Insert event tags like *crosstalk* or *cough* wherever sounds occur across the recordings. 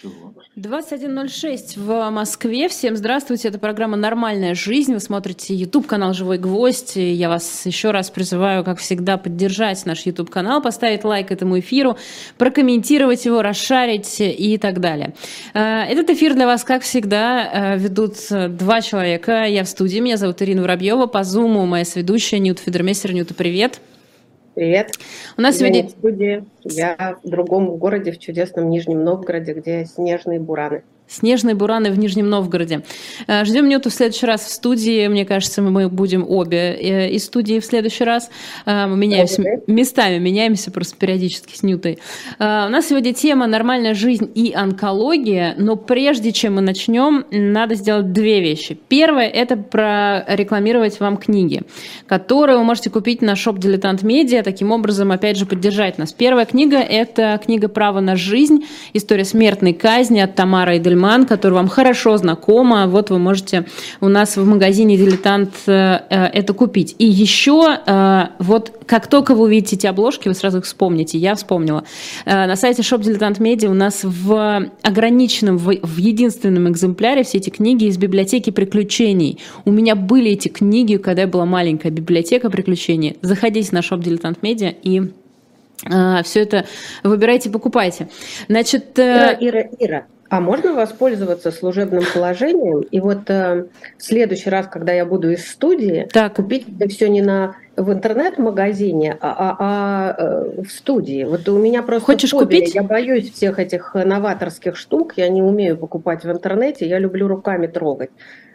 Чего? 21.06 в Москве. Всем здравствуйте. Это программа «Нормальная жизнь». Вы смотрите YouTube-канал «Живой гвоздь». Я вас еще раз призываю, как всегда, поддержать наш YouTube-канал, поставить лайк этому эфиру, прокомментировать его, расшарить и так далее. Э, этот эфир для вас, как всегда, э, ведут два человека. Я в студии. Меня зовут Ирина Воробьева. По Зуму моя сведущая Нюта Федермейстер. Нюта, привет. Привет. У нас я сегодня... в студии. Я в другом городе, в чудесном Нижнем Новгороде, где снежные бураны. Снежные бураны в Нижнем Новгороде. Э, ждем Нюту в следующий раз в студии. Мне кажется, мы будем обе э, из студии в следующий раз. Э, мы меняемся обе. местами, меняемся просто периодически с Нютой. У нас сегодня тема «Нормальная жизнь и онкология», но прежде чем мы начнем, надо сделать две вещи. Первое – это прорекламировать вам книги, которые вы можете купить на шоп «Дилетант Медиа», таким образом, опять же, поддержать нас. Первая книга – это книга «Право на жизнь. История смертной казни» от Тамары Эдельман Гельман, которая вам хорошо знакома. Вот вы можете у нас в магазине «Дилетант» э, э, это купить. И еще э, вот как только вы увидите эти обложки, вы сразу их вспомните. Я вспомнила. На сайте Shop Dilettant Media у нас в ограниченном, в единственном экземпляре все эти книги из библиотеки приключений. У меня были эти книги, когда я была маленькая библиотека приключений. Заходите на Shop Dilettant Media и все это выбирайте, покупайте. Значит, Ира, Ира, Ира, а можно воспользоваться служебным положением и вот э, в следующий раз, когда я буду из студии, так. купить это все не на в интернет-магазине, а, а, а э, в студии. Вот у меня просто Хочешь фобия. купить? Я боюсь всех этих новаторских штук, я не умею покупать в интернете, я люблю руками трогать.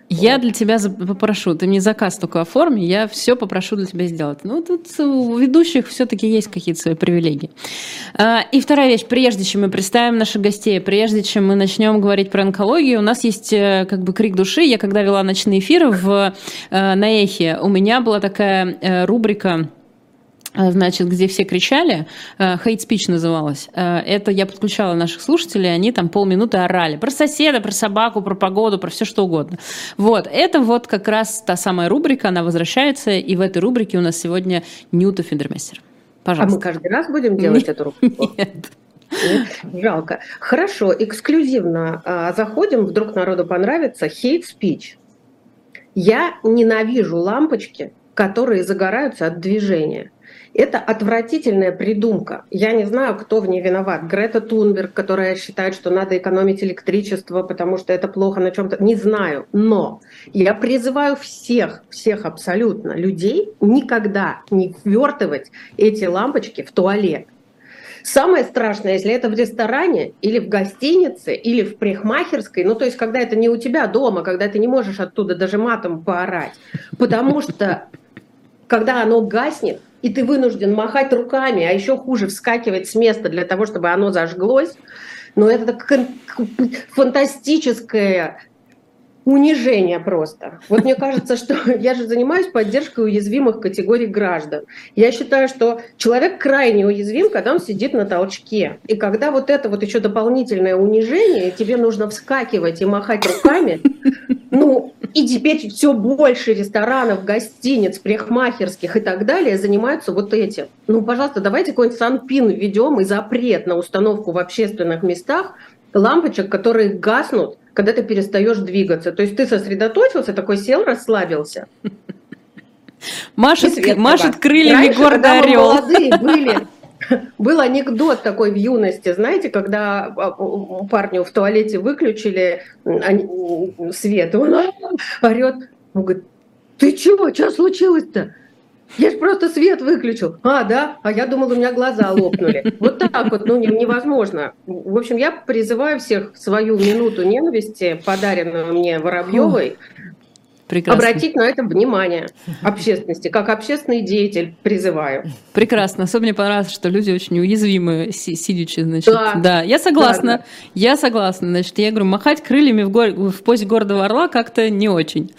Я для тебя попрошу, ты мне заказ только оформи, я все попрошу для тебя сделать. Ну, тут у ведущих все-таки есть какие-то свои привилегии. А, и вторая вещь, прежде чем мы представим наших гостей, прежде чем мы начнем говорить про онкологию, у нас есть э, как бы крик души. Я когда вела ночные эфиры в, э, на Эхе, у меня была такая э, рубрика значит, где все кричали, э, hate speech называлось. Э, это я подключала наших слушателей, они там полминуты орали про соседа, про собаку, про погоду, про все что угодно. Вот, это вот как раз та самая рубрика, она возвращается, и в этой рубрике у нас сегодня Ньюта Фендермессер. Пожалуйста. А мы каждый раз будем делать Нет. эту рубрику? Нет. Жалко. Хорошо, эксклюзивно а, заходим, вдруг народу понравится, hate speech. Я ненавижу лампочки, которые загораются от движения. Это отвратительная придумка. Я не знаю, кто в ней виноват. Грета Тунберг, которая считает, что надо экономить электричество, потому что это плохо на чем-то. Не знаю. Но я призываю всех, всех абсолютно людей никогда не ввертывать эти лампочки в туалет. Самое страшное, если это в ресторане или в гостинице или в парикмахерской, ну то есть когда это не у тебя дома, когда ты не можешь оттуда даже матом поорать, потому что когда оно гаснет, и ты вынужден махать руками, а еще хуже вскакивать с места для того, чтобы оно зажглось, но это так фантастическое унижение просто. Вот мне кажется, что *laughs* я же занимаюсь поддержкой уязвимых категорий граждан. Я считаю, что человек крайне уязвим, когда он сидит на толчке. И когда вот это вот еще дополнительное унижение, тебе нужно вскакивать и махать руками, ну, и теперь все больше ресторанов, гостиниц, парикмахерских и так далее занимаются вот этим. Ну, пожалуйста, давайте какой-нибудь санпин введем и запрет на установку в общественных местах лампочек, которые гаснут, когда ты перестаешь двигаться. То есть ты сосредоточился, такой сел, расслабился. Машет, машет крыльями Раньше, гордо орел. молодые были, Был анекдот такой в юности, знаете, когда а, парню в туалете выключили свет, он *laughs* орет, он говорит, ты чего, что случилось-то? Я же просто свет выключил. А, да? А я думала, у меня глаза лопнули. *laughs* Вот так вот, ну, невозможно. В общем, я призываю всех свою минуту ненависти, подаренную мне Воробьевой, Прекрасно. обратить на это внимание общественности. Как общественный деятель призываю. Прекрасно. Особенно мне понравилось, что люди очень уязвимы, сидячи, значит. Да, да. я согласна. Да, Я согласна. Значит, я говорю, махать крыльями в, гор... в позе гордого орла как-то не очень.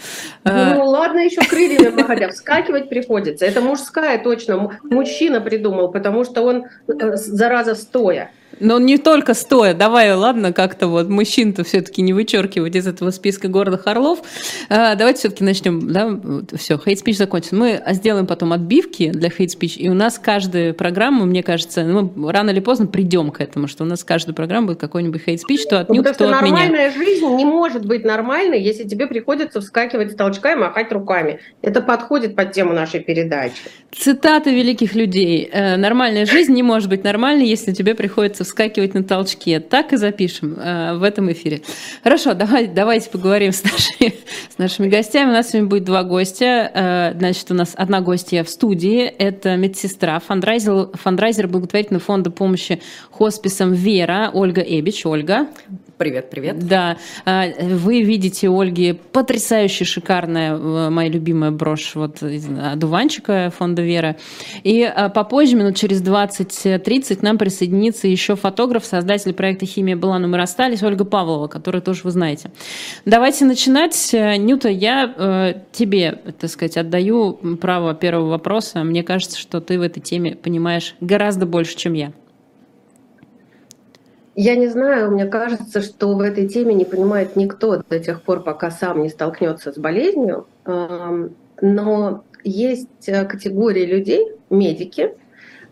Ну, а... ладно еще крыльями махать, а вскакивать приходится. Это мужская точно. Мужчина придумал, потому что он, э, зараза, стоя. Но не только стоя. Давай, ладно, как-то вот мужчин-то все-таки не вычеркивать из этого списка гордых орлов. А, давайте все-таки начнем. Да? Все, хейт спич закончен. Мы сделаем потом отбивки для хейт спич, и у нас каждая программа, мне кажется, мы рано или поздно придем к этому, что у нас каждая программа будет какой-нибудь хейт спич, то от ну, Нюта, то от меня. Нормальная жизнь не может быть нормальной, если тебе приходится вскакивать с толчка и махать руками. Это подходит под тему нашей передачи. Цитаты великих людей. Э, нормальная жизнь не может быть нормальной, если тебе приходится вскакивать на толчке. Так и запишем э, в этом эфире. Хорошо, давай, давайте поговорим с нашими, с нашими гостями. У нас сегодня будет два гостя. Э, значит, у нас одна гостья в студии. Это медсестра, фандрайзер, фандрайзер благотворительного фонда помощи хосписам «Вера» Ольга Эбич. Ольга. Привет, привет. Да, а, вы видите Ольги потрясающе шикарная, э, моя любимая брошь вот из одуванчика фонда Вера. И а, попозже, минут через 20-30, к нам присоединится еще фотограф, создатель проекта «Химия была, но мы расстались», Ольга Павлова, которую тоже вы знаете. Давайте начинать. Нюта, я э, тебе, так сказать, отдаю право первого вопроса. Мне кажется, что ты в этой теме понимаешь гораздо больше, чем я. Я не знаю, мне кажется, что в этой теме не понимает никто до тех пор, пока сам не столкнется с болезнью. Но есть э, категории людей, медики.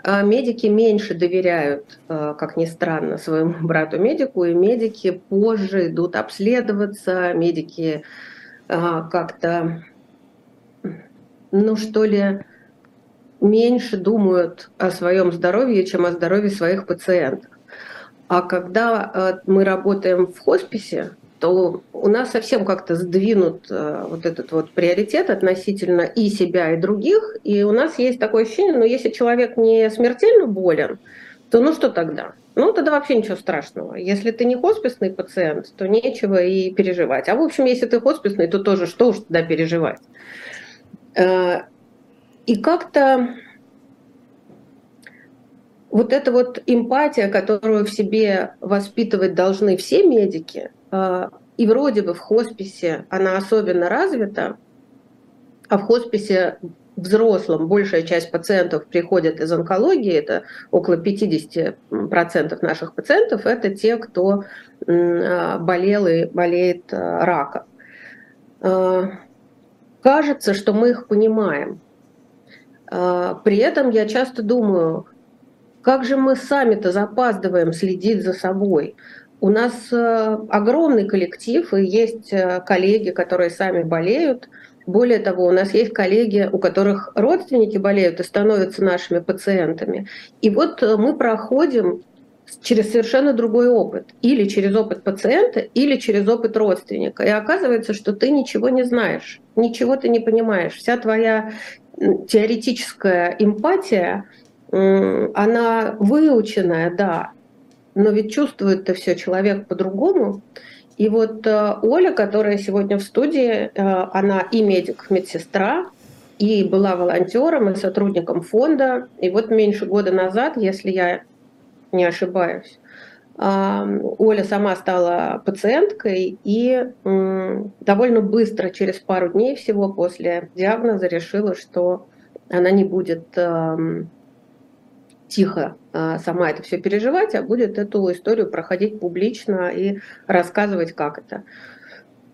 А медики меньше доверяют, э, как ни странно, своему *laughs* брату-медику, и медики позже идут обследоваться, медики а, как-то, ну что ли, меньше думают о своем здоровье, чем о здоровье своих пациентов. А когда э, мы работаем в хосписе, то у нас совсем как-то сдвинут э, вот этот вот приоритет относительно и себя, и других. И у нас есть такое ощущение, ну, если человек не смертельно болен, то ну что тогда? Ну, тогда вообще ничего страшного. Если ты не хосписный пациент, то нечего и переживать. А в общем, если ты хосписный, то тоже что уж тогда переживать. Э, и как-то вот эта вот эмпатия, которую в себе воспитывать должны все медики, а, и вроде бы в хосписе она особенно развита, а в хосписе взрослом большая часть пациентов приходит из онкологии, это около 50% наших пациентов, это те, кто а, болел и болеет а, раком. Кажется, что мы их понимаем. При этом я часто думаю, как же мы сами-то запаздываем следить за собой? У нас э, огромный коллектив, и есть э, коллеги, которые сами болеют. Более того, у нас есть коллеги, у которых родственники болеют и становятся нашими пациентами. И вот э, мы проходим через совершенно другой опыт. Или через опыт пациента, или через опыт родственника. И оказывается, что ты ничего не знаешь, ничего ты не понимаешь. Вся твоя теоретическая эмпатия – она выученная, да, но ведь чувствует-то все человек по-другому. И вот э, Оля, которая сегодня в студии, э, она и медик, медсестра, и была волонтером и сотрудником фонда. И вот меньше года назад, если я не ошибаюсь, Оля сама стала пациенткой и довольно быстро, через пару дней всего после диагноза, решила, что она не будет тихо а, сама это все переживать, а будет эту историю проходить публично и рассказывать, как это.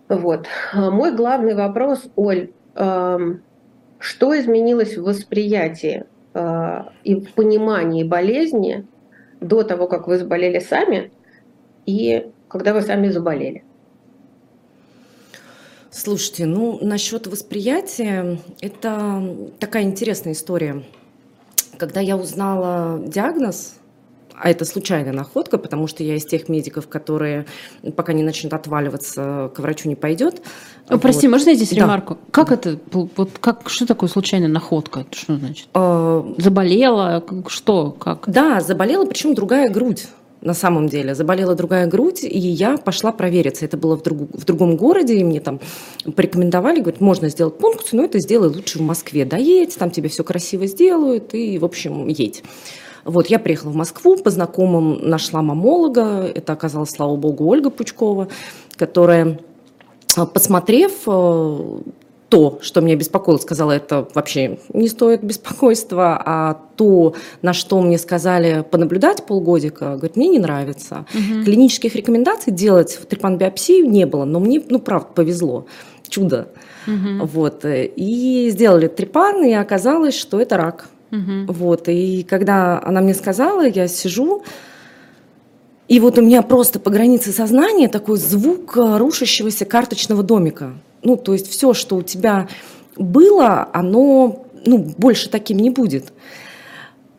Вот. А, мой главный вопрос, Оль, что изменилось в восприятии а, и в понимании болезни до того, как вы заболели сами, и когда вы сами заболели? Слушайте, ну насчет восприятия, это такая интересная история. Когда я узнала диагноз, а это случайная находка, потому что я из тех медиков, которые пока не начнут отваливаться, к врачу не пойдет. О, вот. Прости, можно я здесь да. ремарку? Как это, вот как, что такое случайная находка? Что значит? А... Заболела? Что? Как? Да, заболела, причем другая грудь на самом деле. Заболела другая грудь, и я пошла провериться. Это было в, друг, в другом городе, и мне там порекомендовали, говорят, можно сделать пункцию, но это сделай лучше в Москве. Доедь, там тебе все красиво сделают, и, в общем, едь. Вот, я приехала в Москву, по знакомым нашла мамолога, это оказалась, слава богу, Ольга Пучкова, которая, посмотрев, то, что меня беспокоило, сказала, это вообще не стоит беспокойства, а то, на что мне сказали понаблюдать полгодика, говорит, мне не нравится. Угу. Клинических рекомендаций делать в трепанбиопсию не было, но мне, ну, правда, повезло. Чудо. Угу. Вот. И сделали трепан, и оказалось, что это рак. Угу. Вот. И когда она мне сказала, я сижу, и вот у меня просто по границе сознания такой звук рушащегося карточного домика. Ну, то есть все, что у тебя было, оно ну, больше таким не будет.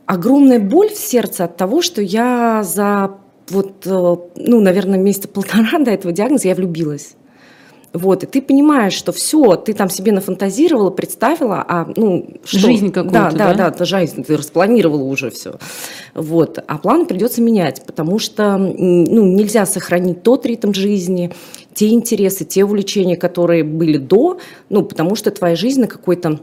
Огромная боль в сердце от того, что я за вот, э, ну, наверное, месяца полтора *laughs* до этого диагноза я влюбилась. Вот, и ты понимаешь, что все, ты там себе нафантазировала, представила, а ну что? Жизнь какую-то, да? Да, да, да, жизнь, ты распланировала уже все. Вот, а план придется менять, потому что ну, нельзя сохранить тот ритм жизни, те интересы, те увлечения, которые были до, ну, потому что твоя жизнь на какой-то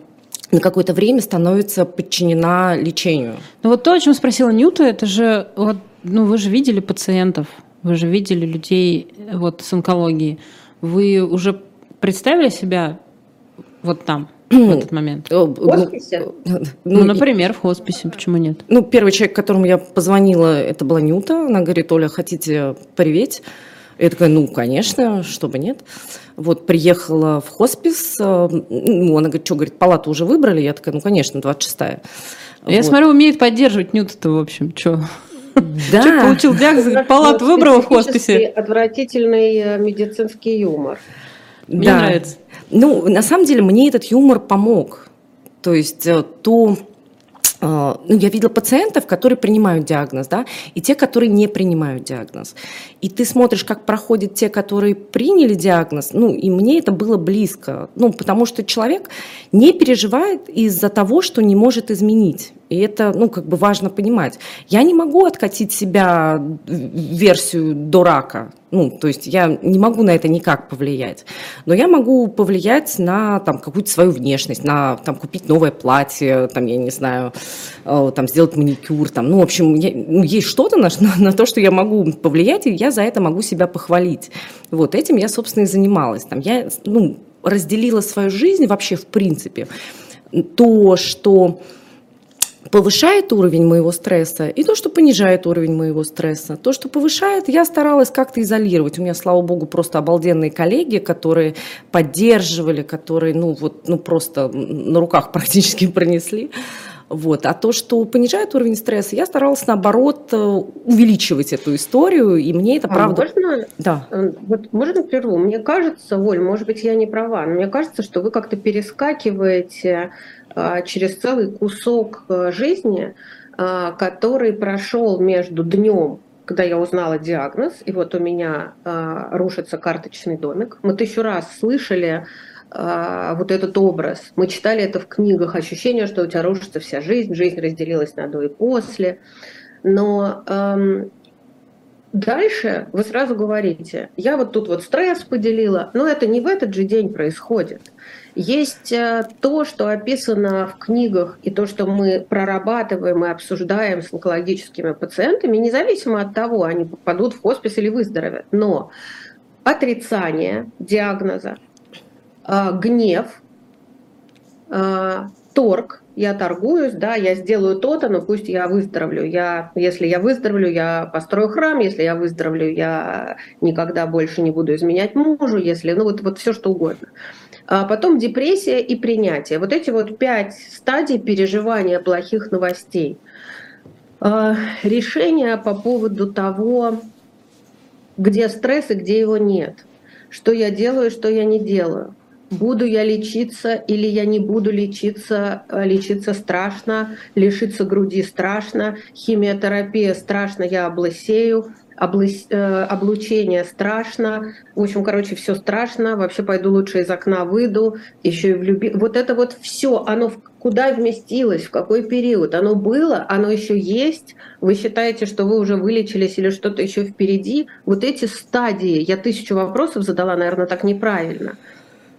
на какое-то время становится подчинена лечению. Ну вот то, о чем спросила Ньюта, это же, вот, ну вы же видели пациентов, вы же видели людей вот с онкологией. Вы уже представили себя вот там? *clears throat* в этот момент? В хосписе? Ну, ну, например, в хосписе, почему нет? Ну, первый человек, которому я позвонила, это была Нюта. Она говорит, Оля, хотите приветь? Я такая, ну, конечно, чтобы нет. Вот, приехала в хоспис, э, ну, она говорит, что, говорит, палату уже выбрали? Я такая, ну, конечно, 26-я. Я вот. смотрю, умеет поддерживать Нюта-то, в общем, что? Да. Человек получил диагноз, палату выбрал в хосписе. Отвратительный э, медицинский юмор. Мне да. нравится. Ну, на самом деле, мне этот юмор помог. То есть э, то а, ну, я видела пациентов, которые принимают диагноз, да, и те, которые не принимают диагноз. И ты смотришь, как проходят те, которые приняли диагноз, ну, и мне это было близко, ну, потому что человек не переживает из-за того, что не может изменить. И это, ну, как бы важно понимать. Я не могу откатить себя версию до рака. Ну, то есть я не могу на это никак повлиять. Но я могу повлиять на там, какую-то свою внешность, на там, купить новое платье, там, я не знаю, там, сделать маникюр. Там. Ну, в общем, я, ну, есть что-то на, на, на то, что я могу повлиять, и я за это могу себя похвалить. Вот этим я, собственно, и занималась. Там, я ну, разделила свою жизнь вообще в принципе. То, что повышает уровень моего стресса и то, что понижает уровень моего стресса. То, что повышает, я старалась как-то изолировать. У меня, слава богу, просто обалденные коллеги, которые поддерживали, которые, ну, вот, ну, просто на руках практически *laughs* пронесли. Вот. А то, что понижает уровень стресса, я старалась, наоборот, э, увеличивать эту историю, и мне это а правда... Можно? Да. Э, вот можно прерву? Мне кажется, Оль, может быть, я не права, но мне кажется, что вы как-то перескакиваете а, через целый кусок э, жизни, а, который прошел между днем, когда я узнала диагноз, и вот у меня а, рушится карточный домик. Мы тысячу раз слышали вот этот образ. Мы читали это в книгах, ощущение, что у тебя рушится вся жизнь, жизнь разделилась на до и после. Но эм, дальше вы сразу говорите, я вот тут вот стресс поделила, но это не в этот же день происходит. Есть э, то, что описано в книгах, и то, что мы прорабатываем и обсуждаем с онкологическими пациентами, независимо от того, они попадут в хоспис или выздоровят. Но отрицание диагноза, гнев, э, торг, я торгуюсь, да, я сделаю то-то, но пусть я выздоровлю. Я, если я выздоровлю, я построю храм, если я выздоровлю, я никогда больше не буду изменять мужу, если, ну вот, вот все что угодно а потом депрессия и принятие. Вот эти вот пять стадий переживания плохих новостей. А, решение по поводу того, где стресс и где его нет. Что я делаю, что я не делаю. Буду я лечиться или я не буду лечиться, а, лечиться страшно, лишиться груди страшно, химиотерапия страшно, я облысею, Э, облучение страшно, в общем, короче, все страшно, вообще пойду лучше из окна выйду, еще и влюби. Вот это вот все, оно куда вместилось, в какой период, оно было, оно еще есть, вы считаете, что вы уже вылечились или что-то еще впереди, вот эти стадии, я тысячу вопросов задала, наверное, так неправильно.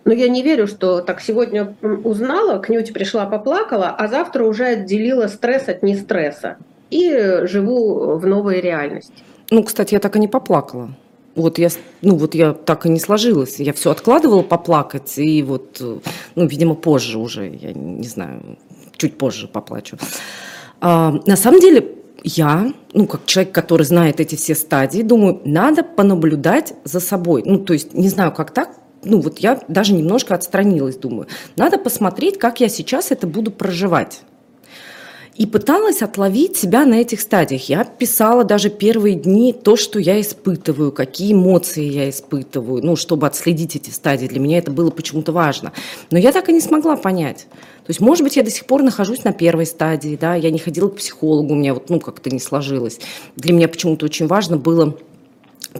Но я не верю, что так сегодня узнала, к Нюте пришла, поплакала, а завтра уже отделила стресс от не стресса и живу в новой реальности. Ну, кстати, я так и не поплакала. Вот я, ну вот я так и не сложилась. Я все откладывала поплакать, и вот, ну, видимо, позже уже, я не знаю, чуть позже поплачу. А, на самом деле, я, ну, как человек, который знает эти все стадии, думаю, надо понаблюдать за собой. Ну, то есть, не знаю, как так, ну, вот я даже немножко отстранилась, думаю, надо посмотреть, как я сейчас это буду проживать и пыталась отловить себя на этих стадиях. Я писала даже первые дни то, что я испытываю, какие эмоции я испытываю, ну, чтобы отследить эти стадии. Для меня это было почему-то важно. Но я так и не смогла понять. То есть, может быть, я до сих пор нахожусь на первой стадии, да, я не ходила к психологу, у меня вот, ну, как-то не сложилось. Для меня почему-то очень важно было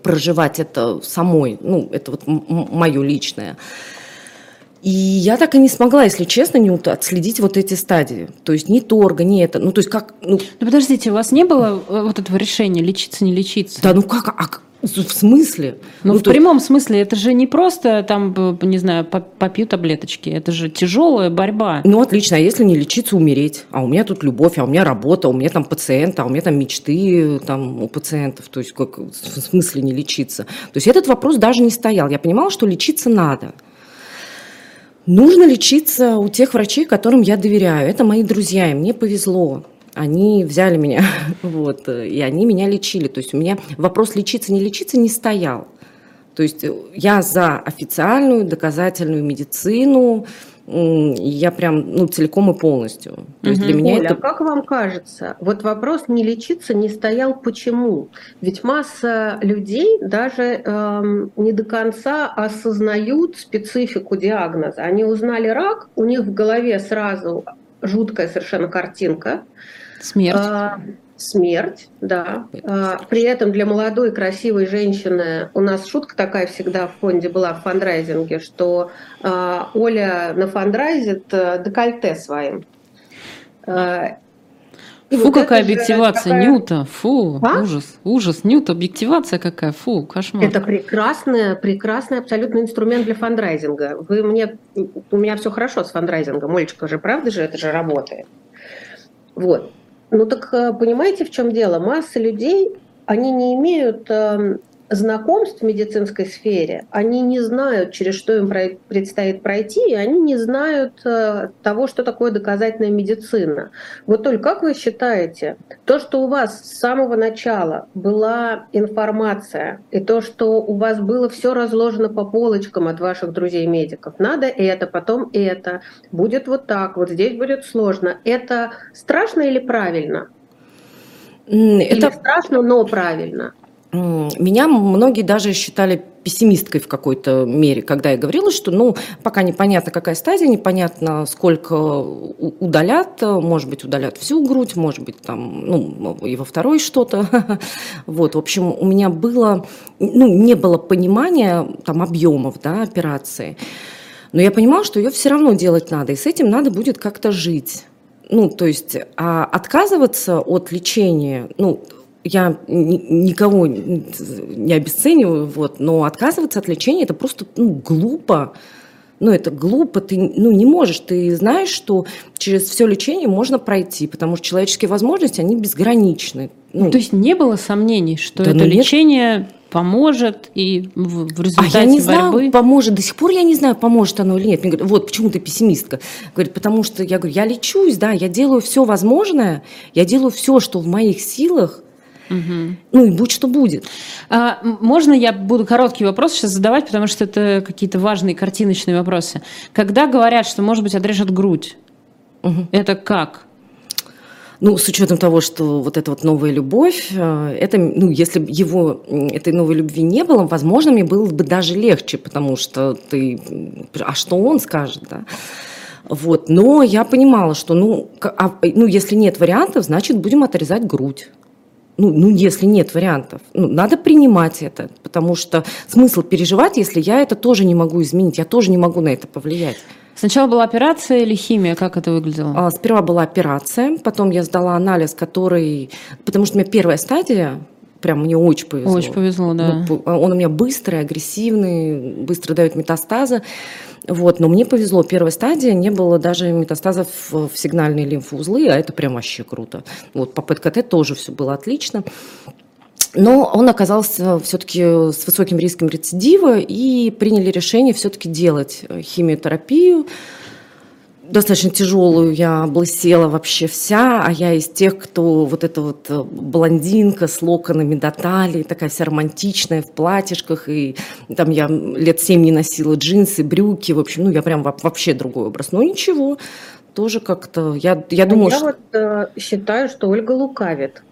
проживать это самой, ну, это вот мое личное. И я так и не смогла, если честно, не отследить вот эти стадии. То есть ни торга, ни это. Ну, то есть как... Ну, ну подождите, у вас не было э, вот этого решения лечиться, не лечиться? Да ну как? А, в смысле? Ну, ну в прямом смысле, это же не просто там, не знаю, попью таблеточки, это же тяжелая борьба. Ну, отлично, а если не лечиться, умереть? А у меня тут любовь, а у меня работа, а у меня там пациент, а у меня там мечты там, у пациентов, то есть как, в смысле не лечиться? То есть этот вопрос даже не стоял. Я понимала, что лечиться надо. Нужно лечиться у тех врачей, которым я доверяю. Это мои друзья, и мне повезло. Они взяли меня, *laughs* вот, и они меня лечили. То есть у меня вопрос лечиться, не лечиться не стоял. То есть я за официальную доказательную медицину, я прям ну, целиком и полностью. То есть для меня Оля, это... как вам кажется, вот вопрос не лечиться не стоял почему? Ведь масса людей даже эм, не до конца осознают специфику диагноза. Они узнали рак, у них в голове сразу жуткая совершенно картинка. Смерть. А, Смерть, да. А, при этом для молодой красивой женщины у нас шутка такая всегда в фонде была в фандрайзинге, что а, Оля нафандрайзит э, декольте своим. А, и фу, вот какая объективация, такая... Нюта, фу, а? ужас, ужас, Нюта, объективация какая, фу, кошмар. Это прекрасный, прекрасный абсолютно инструмент для фандрайзинга. Вы мне, у меня все хорошо с фандрайзингом, Олечка же, правда же, это же работает. Вот. Ну так э, понимаете, в чем дело? Масса людей, они не имеют эм, знакомств в медицинской сфере, они не знают, через что им предстоит пройти, и они не знают э, того, что такое доказательная медицина. Вот только как вы считаете, то, что у вас с самого начала была информация, и то, что у вас было все разложено по полочкам от ваших друзей-медиков, надо это, потом это, будет вот так, вот здесь будет сложно, это страшно или правильно? Это или страшно, но правильно. Меня многие даже считали пессимисткой в какой-то мере, когда я говорила, что ну, пока непонятно, какая стадия, непонятно, сколько удалят, может быть, удалят всю грудь, может быть, там, ну, и во второй что-то. *laughs* Вот, в общем, у меня было, ну, не было понимания там объемов, да, операции. Но я понимала, что ее все равно делать надо, и с этим надо будет как-то жить. Ну, то есть а отказываться от лечения, ну, я никого не обесцениваю, вот, но отказываться от лечения это просто ну, глупо. Ну, это глупо, ты ну, не можешь. Ты знаешь, что через все лечение можно пройти, потому что человеческие возможности, они безграничны. Ну, То есть не было сомнений, что да, это ну, лечение нет. поможет и в, в результате а я не борьбы... знаю, поможет. До сих пор я не знаю, поможет оно или нет. Мне говорят, вот почему ты пессимистка. Говорит, потому что я говорю, я лечусь, да, я делаю все возможное, я делаю все, что в моих силах, Угу. Ну и будь что будет. А, можно я буду короткий вопрос сейчас задавать, потому что это какие-то важные картиночные вопросы. Когда говорят, что, может быть, отрежет грудь, угу. это как? Ну, с учетом того, что вот эта вот новая любовь, э, это, ну, если бы его, этой новой любви не было, возможно, мне было бы даже легче, потому что ты, а что он скажет, да? Вот, но я понимала, что, ну, а, ну, если нет вариантов, значит, будем отрезать грудь ну, ну, если нет вариантов, ну, надо принимать это, потому что смысл переживать, если я это тоже не могу изменить, я тоже не могу на это повлиять. Сначала была операция или химия? Как это выглядело? А, сперва была операция, потом я сдала анализ, который... Потому что у меня первая стадия, прям мне очень повезло. Очень повезло, да. Ну, он у меня быстрый, агрессивный, быстро дает метастазы. Вот, но мне повезло, первая стадия, не было даже метастазов в сигнальные лимфоузлы, а это прям вообще круто. Вот, по ПЭТ-КТ тоже все было отлично. но он оказался все-таки с высоким риском рецидива и приняли решение все-таки делать химиотерапию достаточно тяжелую, я облысела вообще вся, а я из тех, кто вот эта вот э, блондинка с локонами до талии, такая вся романтичная в платьишках, и там я лет семь не носила джинсы, брюки, в общем, ну я прям вообще другой образ. Но ничего, тоже как-то, я, я думаю, я что... вот э, считаю, что Ольга лукавит.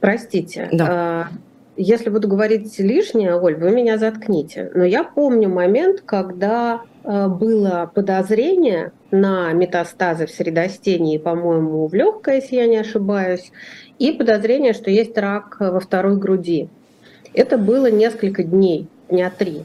Простите. Да. Э, если буду говорить лишнее, Оль, вы меня заткните. Но я помню момент, когда э, было подозрение на метастазы в средостении, по-моему, в легкое, если я не ошибаюсь, и подозрение, что есть рак во второй груди. Это было несколько дней, дня три.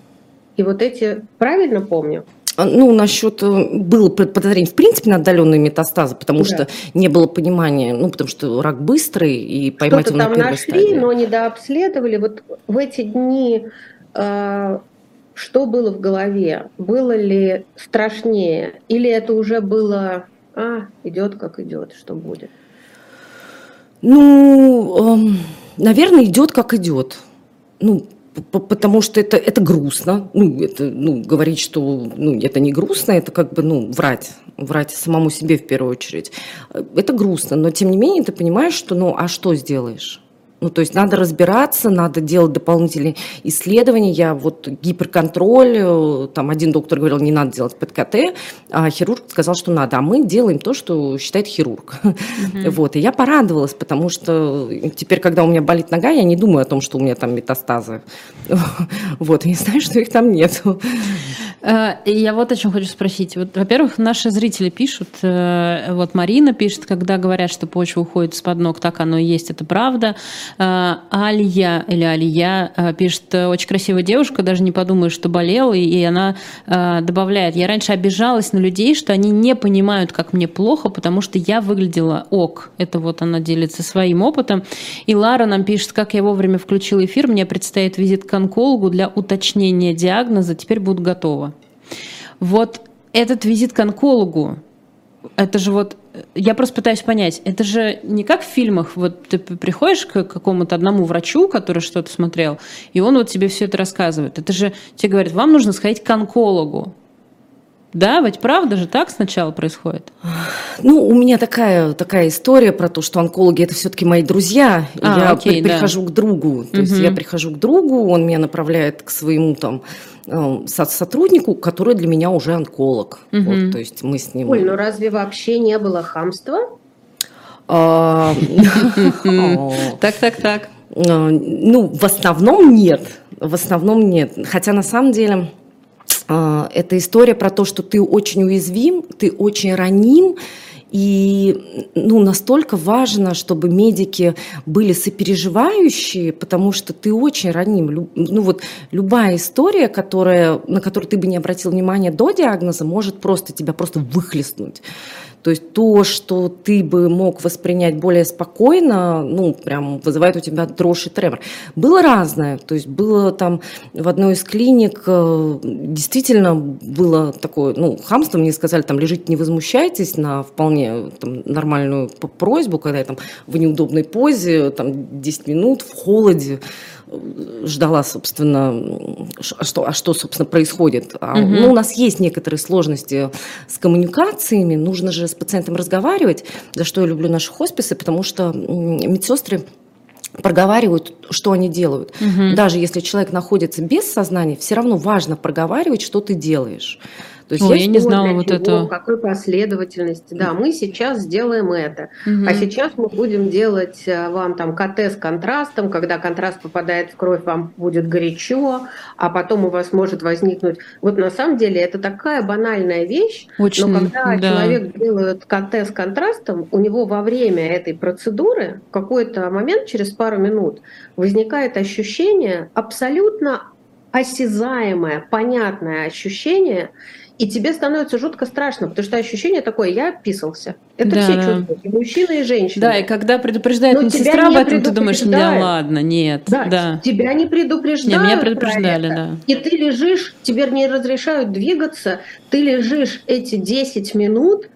И вот эти, правильно помню? А, ну, насчет э, было подозрение, в принципе, на отдаленные метастазы, потому да. что не было понимания, ну, потому что рак быстрый, и поймать его на там нашли, стадии. но недообследовали. Вот в эти дни э, что было в голове? Было ли страшнее? Или это уже было, а, идет как идет, что будет? Ну, эм, наверное, идет как идет. Ну, потому что это, это грустно. Ну, это, ну, говорить, что ну, это не грустно, это как бы, ну, врать. Врать самому себе в первую очередь. Это грустно, но тем не менее ты понимаешь, что, ну, а что сделаешь? Ну, то есть надо разбираться, надо делать дополнительные исследования. Я вот гиперконтроль, э, там один доктор говорил, не надо делать ПТКТ, а хирург сказал, что надо. А мы делаем то, что считает хирург. Mm-hmm. Вот, и я порадовалась, потому что теперь, когда у меня болит нога, я не думаю о том, что у меня там метастазы. *laughs* Вот, я знаю, что их там нет. Э, я вот о чем хочу спросить. Вот, во-первых, наши зрители пишут, э, вот Марина пишет, когда говорят, что почва уходит из-под ног, так оно и есть, это правда. Э, Алия или Алия пишет, очень красивая девушка, даже не подумаешь, что болела, и она добавляет, я раньше обижалась на людей, что они не понимают, как мне плохо, потому что я выглядела ок. Это вот она делится своим опытом. И Лара нам пишет, как я вовремя включила эфир, мне предстоит визит к онкологу для уточнения диагноза, теперь буду готова. Вот этот визит к онкологу, это же вот, я просто пытаюсь понять, это же не как в фильмах, вот ты приходишь к какому-то одному врачу, который что-то смотрел, и он вот тебе все это рассказывает. Это же тебе говорят, вам нужно сходить к онкологу. Да, ведь правда же так сначала происходит? Ну, у меня такая, такая история про то, что онкологи это все-таки мои друзья. А, я окей, при, да. прихожу к другу. То угу. есть я прихожу к другу, он меня направляет к своему там э, сотруднику, который для меня уже онколог. Угу. Вот, то есть мы с ним. Оль, ну разве вообще не было хамства? А, *laughs* так, так, так. А, ну, в основном нет. В основном нет. Хотя на самом деле это история про то, что ты очень уязвим, ты очень раним, и ну, настолько важно, чтобы медики были сопереживающие, потому что ты очень раним. Ну, вот любая история, которая, на которую ты бы не обратил внимания до диагноза, может просто тебя просто выхлестнуть. То есть то, что ты бы мог воспринять более спокойно, ну, прям вызывает у тебя дрожь и тремор. Было разное. То есть было там в одной из клиник э, действительно было такое, ну, хамство, мне сказали, там, лежите, не возмущайтесь на вполне там, нормальную просьбу, когда я там в неудобной позе, там, 10 минут в холоде, ждала, собственно, а что, а что собственно, происходит. А, угу. Ну, у нас есть некоторые сложности с коммуникациями, нужно же с пациентом разговаривать, за что я люблю наши хосписы, потому что медсестры проговаривают, что они делают. Угу. Даже если человек находится без сознания, все равно важно проговаривать, что ты делаешь. То есть Ой, я, я не знала вот это. В какой последовательности. Да, мы сейчас сделаем это. Угу. А сейчас мы будем делать э, вам там КТ с контрастом. Когда контраст попадает в кровь, вам будет горячо, а потом у вас может возникнуть... Вот на самом деле это такая банальная вещь, Очень, но когда да. человек делает КТ с контрастом, у него во время этой процедуры в какой-то момент, через пару минут, возникает ощущение абсолютно осязаемое, понятное ощущение, и тебе становится жутко страшно, потому что ощущение такое, я описался. Это да, все да. чувствуют, и мужчины, и женщины. Да, и когда предупреждает медсестра об этом, ты думаешь, не, ладно, нет. Да, да. тебя не предупреждают. Не, меня предупреждали, да. И ты лежишь, тебе не разрешают двигаться, ты лежишь эти 10 минут,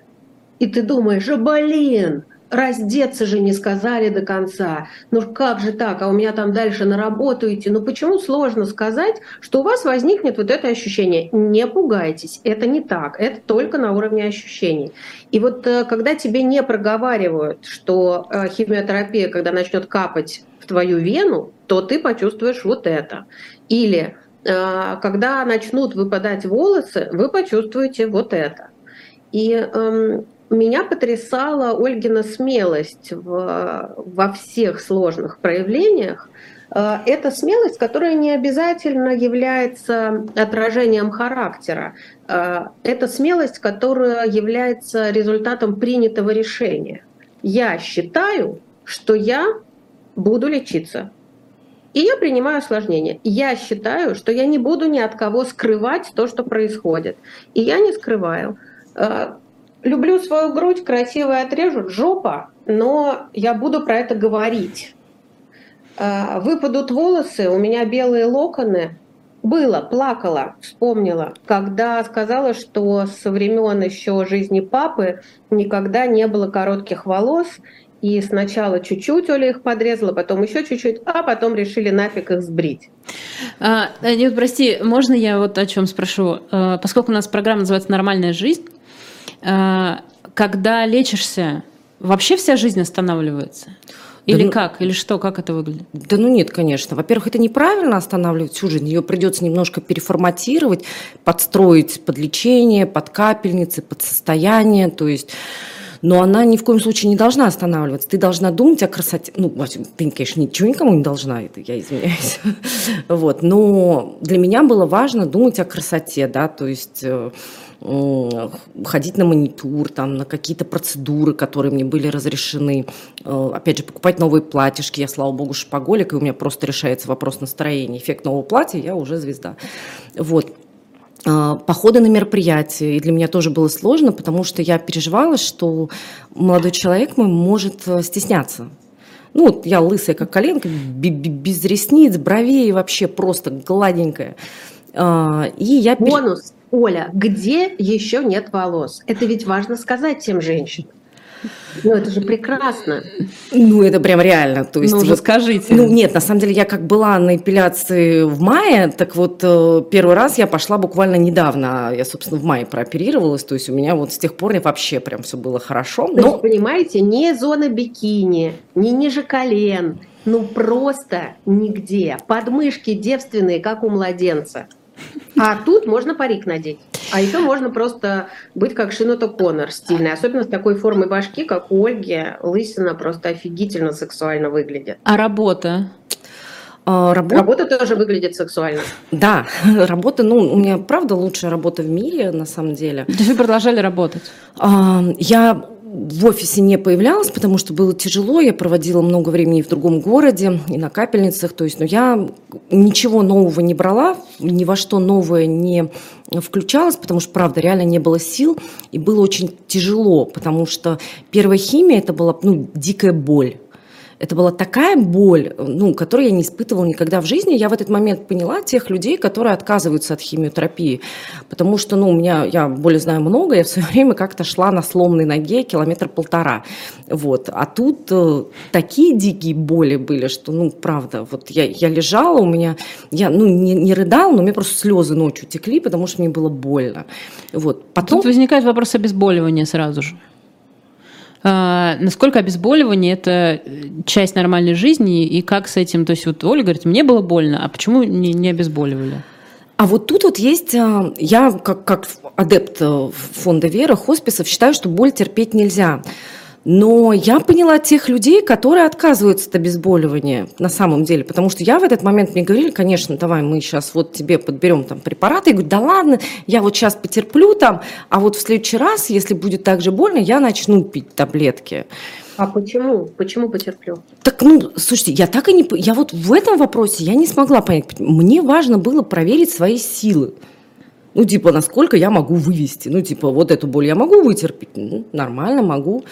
и ты думаешь, блин, раздеться же не сказали до конца. Ну как же так, а у меня там дальше на работу идти. Ну почему сложно сказать, что у вас возникнет вот это ощущение? Не пугайтесь, это не так, это только на уровне ощущений. И вот э, когда тебе не проговаривают, что э, химиотерапия, когда начнет капать в твою вену, то ты почувствуешь вот это. Или э, когда начнут выпадать волосы, вы почувствуете вот это. И эм, меня потрясала Ольгина смелость в, во всех сложных проявлениях. Э, это смелость, которая не обязательно является отражением характера. Э, это смелость, которая является результатом принятого решения. Я считаю, что я буду лечиться. И я принимаю осложнение. Я считаю, что я не буду ни от кого скрывать то, что происходит. И я не скрываю. Люблю свою грудь, красиво отрежут, жопа, но я буду про это говорить. Э, выпадут волосы, у меня белые локоны. Было, плакала, вспомнила, когда сказала, что со времен еще жизни папы никогда не было коротких волос, и сначала чуть-чуть Оля их подрезала, потом еще чуть-чуть, а потом решили нафиг их сбрить. А, нет, прости, можно я вот о чем спрошу? А, поскольку у нас программа называется «Нормальная жизнь», а, когда лечишься, вообще вся жизнь останавливается? Или да, ну как? Или что? Как это выглядит? Да ну нет, конечно. Во-первых, это неправильно останавливать всю жизнь. Ее придется немножко переформатировать, подстроить под лечение, под капельницы, под состояние. То есть но она ни в коем случае не должна останавливаться. Ты должна думать о красоте. Ну, ты, конечно, ничего никому не должна, это я извиняюсь. *laughs* Вот, но для меня было важно думать о красоте, да, то есть э, ходить на маникюр, там, на какие-то процедуры, которые мне были разрешены. Э, опять же, покупать новые платьишки. Я, слава богу, шопоголик, и у меня просто решается вопрос настроения. Эффект нового платья, я уже звезда. Вот. А, походы на мероприятия. И для меня тоже было сложно, потому что я переживала, что молодой человек мой может э, стесняться. Ну, вот я лысая, как коленка, без ресниц, бровей, вообще просто гладенькая. И я... Бонус, Оля, где еще нет волос? Это ведь важно сказать тем женщинам. Ну, это же прекрасно. Ну, это прям реально. То есть, ну, вот, скажите. Ну, нет, на самом деле, я как была на эпиляции в мае, так вот, э, первый раз я пошла буквально недавно. Я, собственно, в мае прооперировалась, то есть у меня вот с тех пор вообще прям все было хорошо. Но... То есть, понимаете, не зона бикини, не ниже колен, ну, просто нигде. Подмышки девственные, как у младенца. А тут можно парик надеть. А еще можно просто быть как Шиното Коннор стильный, особенно с такой формой башки, как у Ольги. Лысина просто офигительно сексуально выглядит. А работа? А, работа... работа тоже выглядит сексуально. Да, *laughs* работа, ну, у меня, правда, лучшая работа в мире, на самом деле. То есть вы продолжали работать? А, я в офисе не появлялась, потому что было тяжело. Я проводила много времени в другом городе и на капельницах. То есть, ну, я ничего нового не брала, ни во что новое не включалась, потому что, правда, реально не было сил. И было очень тяжело, потому что первая химия это была ну, дикая боль. Это была такая боль, ну, которую я не испытывала никогда в жизни. Я в этот момент поняла тех людей, которые отказываются от химиотерапии. Потому что, ну, у меня, я более знаю много, я в свое *laughs* время как-то шла на сломанной ноге километр полтора. Вот. А тут э, такие дикие боли были, что, ну, правда, вот я, я лежала, у меня, я, ну, не, не рыдала, но у меня просто слезы ночью текли, потому что мне было больно. Вот. Потом... Тут возникает вопрос обезболивания сразу же. А, насколько обезболивание – это часть нормальной жизни, и как с этим, то есть вот Оля говорит, мне было больно, а почему не, не обезболивали? А вот тут вот есть, а, я как, как адепт э, фонда Вера, хосписов, считаю, что боль терпеть нельзя. Но я поняла тех людей, которые отказываются от обезболивания на самом деле, потому что я в этот момент мне говорили, конечно, давай мы сейчас вот тебе подберем там препараты. Я говорю, да ладно, я вот сейчас потерплю там, а вот в следующий раз, если будет так же больно, я начну пить таблетки. А почему? Почему потерплю? Так, ну, слушайте, я так и не... Я вот в этом вопросе я не смогла понять. Мне важно было проверить свои силы. Ну, типа, насколько я могу вывести. Ну, типа, вот эту боль я могу вытерпеть. Ну, нормально могу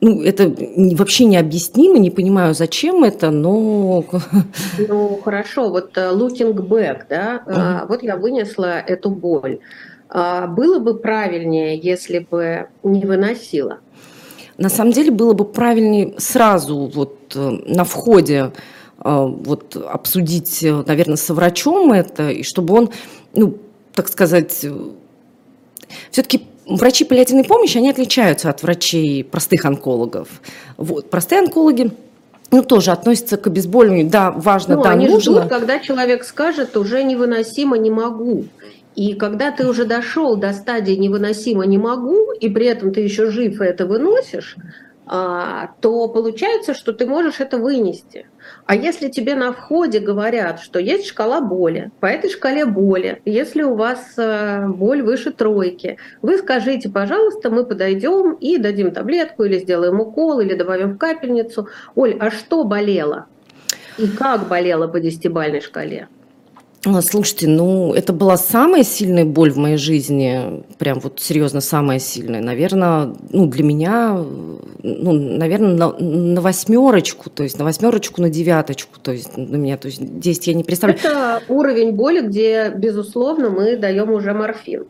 ну, это вообще необъяснимо, не понимаю, зачем это, но... *laughs* Ну, хорошо, вот э, looking back, да, uh-huh. вот я вынесла эту боль. А было бы правильнее, если бы не выносила? На самом деле было бы правильнее сразу вот э, на входе вот обсудить, наверное, со врачом это, и чтобы он, ну, так сказать, все-таки врачи паллиативной помощи, они отличаются от врачей простых онкологов. Вот. Простые онкологи ну, тоже относятся к обезболиванию. Да, важно, ну, да, они нужно. Ждут, когда человек скажет, уже невыносимо, не могу. И когда ты уже дошел до стадии невыносимо не могу, и при этом ты еще жив и это выносишь, а, то получается, что ты можешь это вынести. А если тебе на входе говорят, что есть шкала боли, по этой шкале боли, если у вас э, боль выше тройки, вы скажите, пожалуйста, мы подойдем и дадим таблетку, или сделаем укол, или добавим в капельницу. Оль, а что болело? И как болело по десятибальной шкале? А, слушайте, ну, это была самая сильная боль в моей жизни, прям вот серьезно самая сильная. Наверное, ну, для меня, ну, наверное, на, на восьмерочку, то есть на восьмерочку, на девяточку, то есть на меня, то есть 10 я не представляю. Это уровень боли, где, безусловно, мы даем уже морфин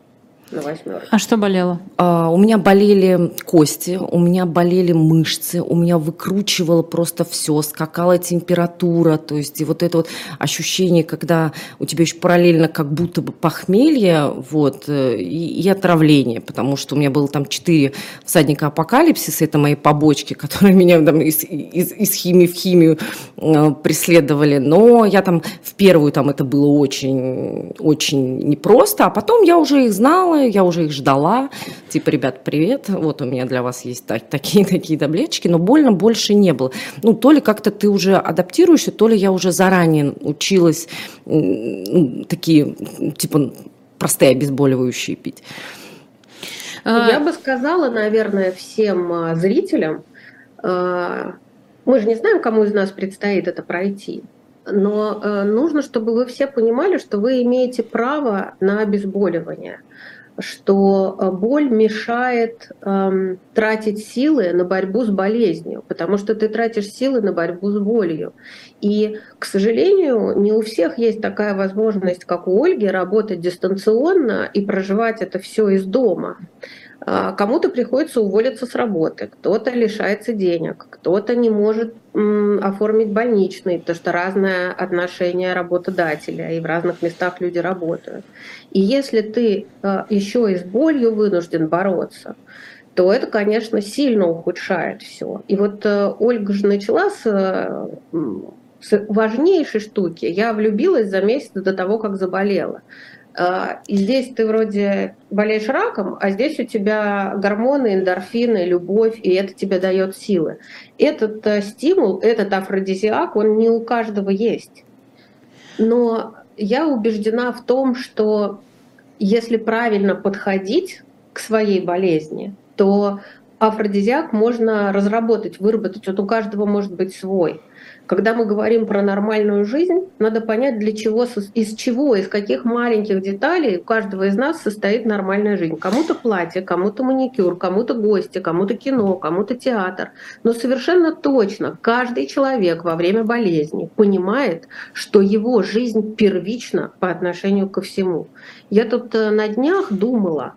на восьмерку. А что болело? А, у меня болели кости, у меня болели мышцы, у меня выкручивало просто все, скакала температура, то есть и вот это вот ощущение, когда у тебя еще параллельно как будто бы похмелье, вот, э, и, и отравление, потому что у меня было там четыре всадника апокалипсиса, это мои побочки, *laughs* которые меня там из, из, из химии в химию э, преследовали, но я там в первую там это было очень, очень непросто, а потом я уже их знала, я уже их ждала. Типа, ребят, привет, вот у меня для вас есть так, такие такие таблеточки, но больно больше не было. Ну, то ли как-то ты уже адаптируешься, то ли я уже заранее училась ну, такие, типа, простые обезболивающие пить. А, я бы сказала, наверное, всем а, зрителям, а, мы же не знаем, кому из нас предстоит это пройти. Но нужно, чтобы вы все понимали, что вы имеете право на обезболивание что э, боль мешает эм, тратить силы на борьбу с болезнью, потому что ты тратишь силы на борьбу с болью. И, к сожалению, не у всех есть такая возможность, как у Ольги, работать дистанционно и проживать это все из дома. А, кому-то приходится уволиться с работы, кто-то лишается денег, кто-то не может оформить больничный, потому что разное отношение работодателя, и в разных местах люди работают. И если ты а, еще и с болью вынужден бороться, то это, конечно, сильно ухудшает все. И вот э, Ольга же начала с, с важнейшей штуки. Я влюбилась за месяц до того, как заболела. А, и здесь ты вроде болеешь раком, а здесь у тебя гормоны, эндорфины, любовь, и это тебе дает силы. Этот э, стимул, этот афродизиак, он не у каждого есть. Но я убеждена в том, что если правильно подходить к своей болезни, то афродизиак можно разработать, выработать. Вот у каждого может быть свой. Когда мы говорим про нормальную жизнь, надо понять, для чего, из чего, из каких маленьких деталей у каждого из нас состоит нормальная жизнь. Кому-то платье, кому-то маникюр, кому-то гости, кому-то кино, кому-то театр. Но совершенно точно каждый человек во время болезни понимает, что его жизнь первична по отношению ко всему. Я тут э, на днях думала,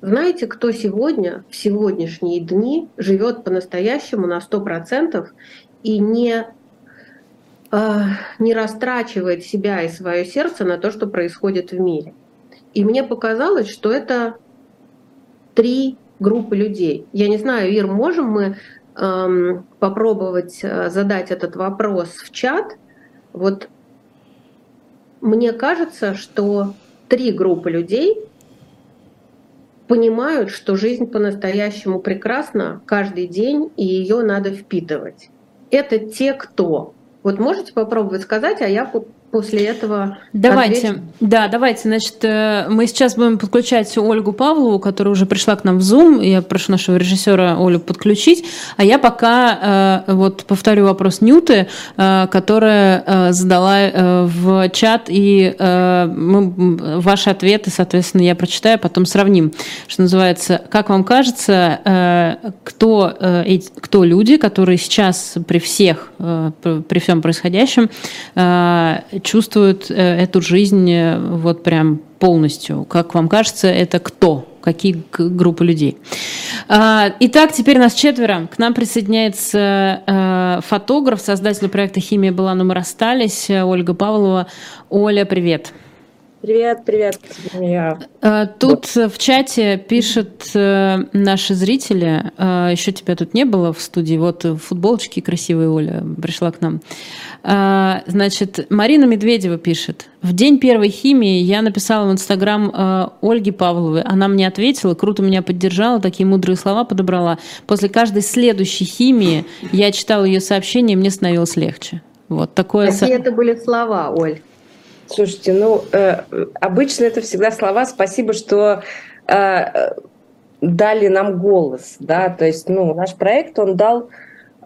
знаете, кто сегодня, в сегодняшние дни, живет по-настоящему на 100% и не, э, не растрачивает себя и свое сердце на то, что происходит в мире. И мне показалось, что это три группы людей. Я не знаю, Ир, можем мы эм, попробовать э, задать этот вопрос в чат? Вот мне кажется, что три группы людей понимают, что жизнь по-настоящему прекрасна каждый день, и ее надо впитывать это те, кто. Вот можете попробовать сказать, а я после этого. Давайте, отвечу. да, давайте. Значит, э, мы сейчас будем подключать Ольгу Павлову, которая уже пришла к нам в Zoom. Я прошу нашего режиссера Олю подключить. А я пока э, вот повторю вопрос Нюты, э, которая задала в чат, и мы, ваши ответы, соответственно, я прочитаю, потом сравним. Что называется, как вам кажется, кто, кто люди, которые сейчас при всех, при всем происходящем чувствуют э, эту жизнь э, вот прям полностью. Как вам кажется, это кто? Какие группы людей? А, итак, теперь нас четверо. К нам присоединяется э, фотограф, создатель проекта «Химия была, но мы расстались», Ольга Павлова. Оля, привет. Привет, привет. Я... Э, тут в чате пишут э, наши зрители, еще тебя тут не было в студии, вот футболочки красивые Оля пришла к нам. Значит, Марина Медведева пишет. В день первой химии я написала в Инстаграм э, Ольги Павловой. Она мне ответила, круто меня поддержала, такие мудрые слова подобрала. После каждой следующей химии я читала ее сообщение, и мне становилось легче. Вот такое... Какие это были слова, Оль? Слушайте, ну, э, обычно это всегда слова «спасибо, что э, дали нам голос», да, то есть, ну, наш проект, он дал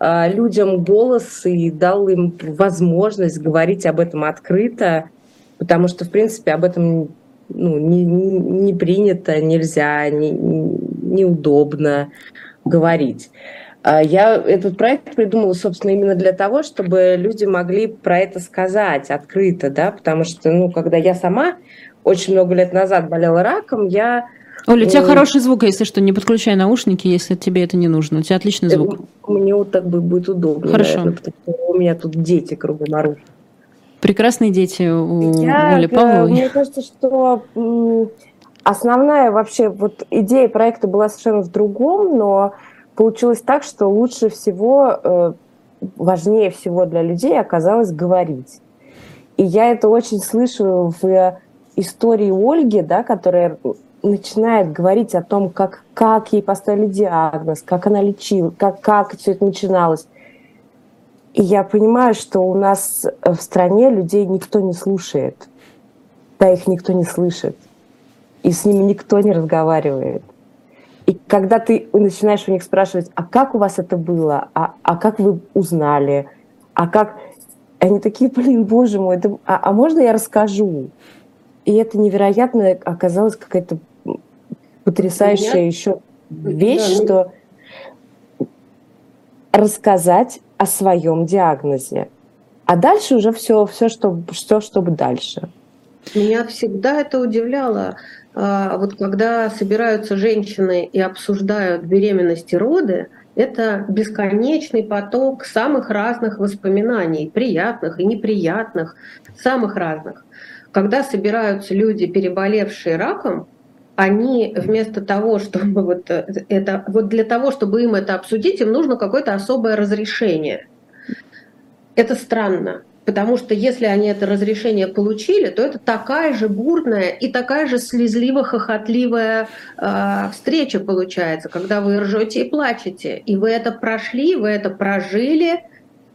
а, людям голос и дал им возможность говорить об этом открыто, потому что, в принципе, об этом ну, не, не принято, нельзя, не, неудобно говорить. А, я этот проект придумала, собственно, именно для того, чтобы люди могли про это сказать открыто, да, потому что, ну, когда я сама очень много лет назад болела раком, я Оля, у тебя хороший звук, если что, не подключай наушники, если тебе это не нужно. У тебя отличный э, звук. Мне вот так бы будет удобно. Хорошо. Наверное, потому что у меня тут дети кругом орут. Прекрасные дети у Я, Оли Павловой. Мне кажется, что основная вообще вот идея проекта была совершенно в другом, но получилось так, что лучше всего, э, важнее всего для людей оказалось говорить. И я это очень слышу в истории Ольги, да, которая начинает говорить о том, как, как ей поставили диагноз, как она лечила, как, как все это начиналось. И я понимаю, что у нас в стране людей никто не слушает. Да, их никто не слышит. И с ними никто не разговаривает. И когда ты начинаешь у них спрашивать, а как у вас это было, а, а как вы узнали, а как... Они такие, блин, боже мой, да, а, а можно я расскажу? И это невероятно оказалось какая-то потрясающая Меня... еще вещь, да, ну что рассказать о своем диагнозе. А дальше уже все, все, что, все, чтобы дальше. Меня всегда это удивляло. А, вот когда собираются женщины и обсуждают беременность и роды, это бесконечный поток самых разных воспоминаний, приятных и неприятных, самых разных. Когда собираются люди, переболевшие раком, они вместо того, чтобы вот это, вот для того, чтобы им это обсудить, им нужно какое-то особое разрешение. Это странно, потому что если они это разрешение получили, то это такая же бурная и такая же слезливо-хохотливая э, встреча получается, когда вы ржете и плачете, и вы это прошли, вы это прожили,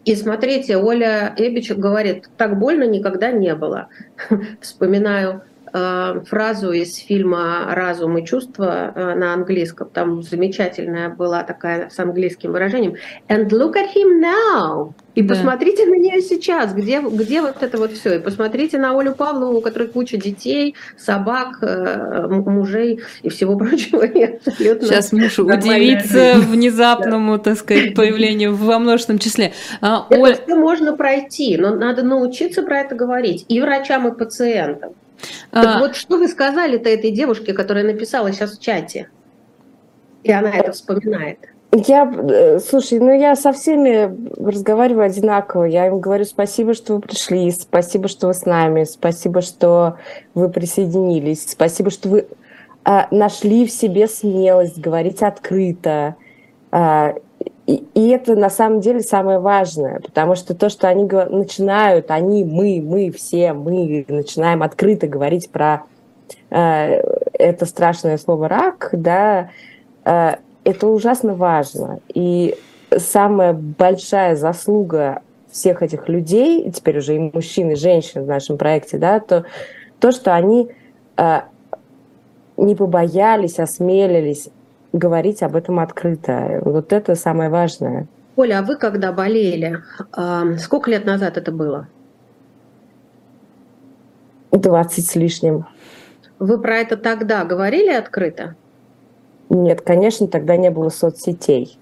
и смотрите, Оля Эбич говорит, так больно никогда не было. *laughs* Вспоминаю фразу из фильма «Разум и чувства» э, на английском. Там замечательная была такая с английским выражением. «And look at him now!» И да. посмотрите на нее сейчас, где, где вот это вот все. И посмотрите на Олю Павлову, у которой куча детей, собак, э, мужей и всего *laughs* прочего. Сейчас муж удивится внезапному, так сказать, появлению во множественном числе. А, это Оль... все можно пройти, но надо научиться про это говорить и врачам, и пациентам. Так а... вот, что вы сказали-то этой девушке, которая написала сейчас в чате? И она это вспоминает. Я, э, слушай, ну я со всеми разговариваю одинаково. Я им говорю спасибо, что вы пришли, спасибо, что вы с нами, спасибо, что вы присоединились, спасибо, что вы а, нашли в себе смелость говорить открыто. А, и, и это на самом деле самое важное, потому что то, что они начинают, они, мы, мы все, мы начинаем открыто говорить про э, это страшное слово рак, да, э, это ужасно важно. И самая большая заслуга всех этих людей, теперь уже и мужчин, и женщин в нашем проекте, да, то, то что они э, не побоялись, осмелились говорить об этом открыто. Вот это самое важное. Оля, а вы когда болели, сколько лет назад это было? 20 с лишним. Вы про это тогда говорили открыто? Нет, конечно, тогда не было соцсетей.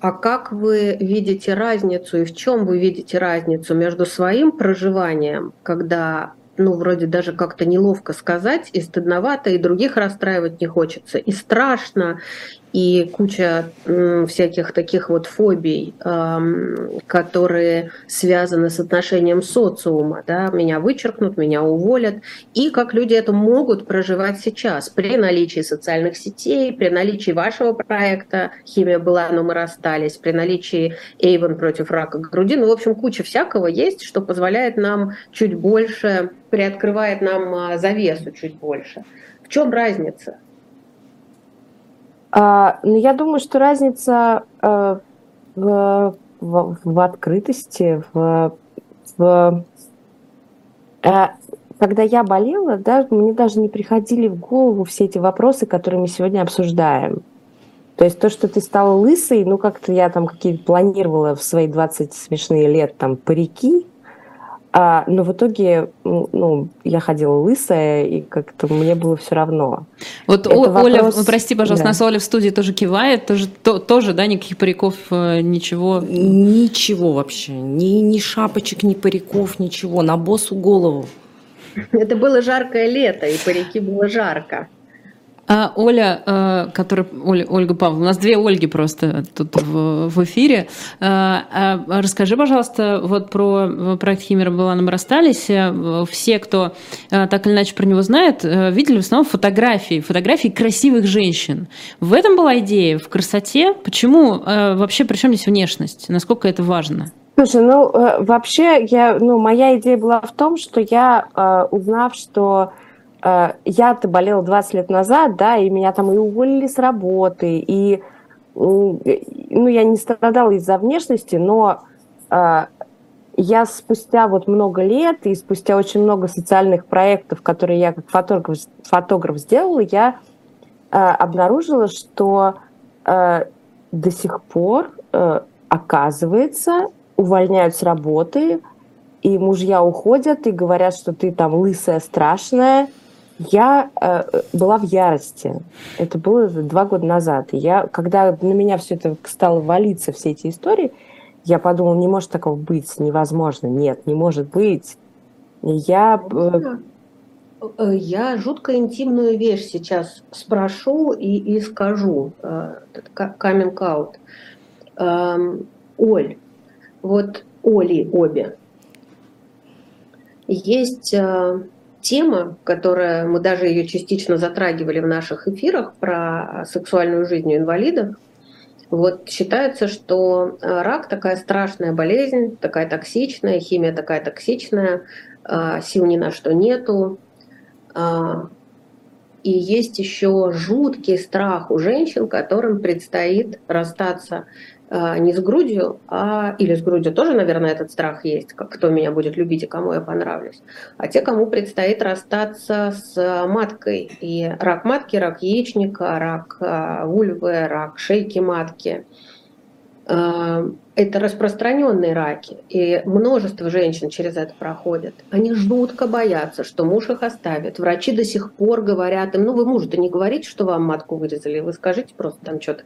А как вы видите разницу и в чем вы видите разницу между своим проживанием, когда ну, вроде даже как-то неловко сказать, и стыдновато, и других расстраивать не хочется, и страшно, и куча всяких таких вот фобий, которые связаны с отношением социума. Да? Меня вычеркнут, меня уволят. И как люди это могут проживать сейчас при наличии социальных сетей, при наличии вашего проекта «Химия была, но мы расстались», при наличии Эйвен против рака груди. Ну, в общем, куча всякого есть, что позволяет нам чуть больше, приоткрывает нам а, завесу чуть больше. В чем разница? А, ну, я думаю, что разница э, в, в, в открытости, в, в э, когда я болела, да, мне даже не приходили в голову все эти вопросы, которые мы сегодня обсуждаем. То есть то, что ты стала лысой, ну как-то я там какие-то планировала в свои 20 смешные лет там парики, а, но в итоге, ну, я ходила лысая, и как-то мне было все равно. Вот Это Оля, вопрос... прости, пожалуйста, да. нас Оля в студии тоже кивает, тоже, то, тоже да, никаких париков, э, ничего? Ничего вообще, ни, ни шапочек, ни париков, ничего, на босу голову. Это было жаркое лето, и парики было жарко. А Оля, э, которая, Оля, Ольга Павловна, у нас две Ольги просто тут в, в эфире. А, а расскажи, пожалуйста, вот про проект Химера была нам расстались. Все, кто так или иначе про него знает, видели в основном фотографии, фотографии красивых женщин. В этом была идея, в красоте. Почему вообще, при чем здесь внешность? Насколько это важно? Слушай, ну вообще я, ну моя идея была в том, что я, узнав, что Э, я-то болела 20 лет назад, да, и меня там и уволили с работы, и ну, я не страдала из-за внешности, но э, я спустя вот много лет и спустя очень много социальных проектов, которые я как фотограф, фотограф сделала, я э, обнаружила, что до сих пор, оказывается, увольняют с работы, и мужья уходят и говорят, что ты там лысая, страшная, я э, была в ярости. Это было два года назад. И я, когда на меня все это стало валиться, все эти истории, я подумала, не может такого быть, невозможно. Нет, не может быть. Я... Э, э, я жутко интимную вещь сейчас спрошу и, и скажу. Coming out. Эм, Оль, вот Оли обе. Есть э, тема, которая мы даже ее частично затрагивали в наших эфирах про сексуальную жизнь инвалидов. Вот считается, что э, рак такая страшная болезнь, такая токсичная, химия такая токсичная, э, сил ни на что нету. И есть еще жуткий страх у женщин, которым предстоит расстаться а, не с грудью, а или с грудью тоже, наверное, этот страх есть, как кто меня будет любить и кому я понравлюсь, а те, кому предстоит расстаться с маткой. И рак матки, рак яичника, рак а, вульвы, рак шейки матки. А, это распространенные раки, и множество женщин через это проходят. Они жутко боятся, что муж их оставит. Врачи до сих пор говорят им, ну вы мужу-то не говорите, что вам матку вырезали, вы скажите просто там что-то.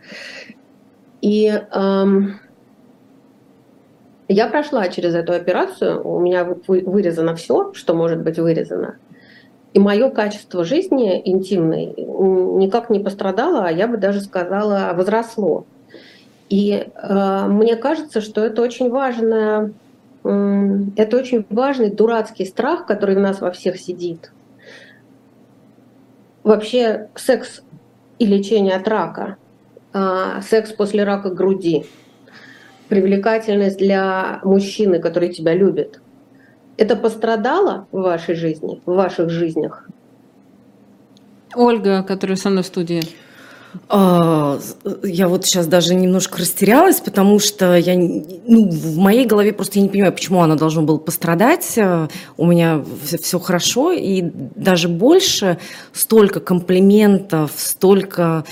И эм, я прошла через эту операцию, у меня вырезано все, что может быть вырезано. И мое качество жизни интимной никак не пострадало, а я бы даже сказала, возросло. И э, мне кажется, что это очень важно, э, это очень важный дурацкий страх, который у нас во всех сидит. Вообще секс и лечение от рака а, секс после рака груди, привлекательность для мужчины, который тебя любит. Это пострадало в вашей жизни, в ваших жизнях? Ольга, которая со мной в студии. А, я вот сейчас даже немножко растерялась, потому что я, ну, в моей голове просто я не понимаю, почему она должна была пострадать. У меня все хорошо, и даже больше столько комплиментов, столько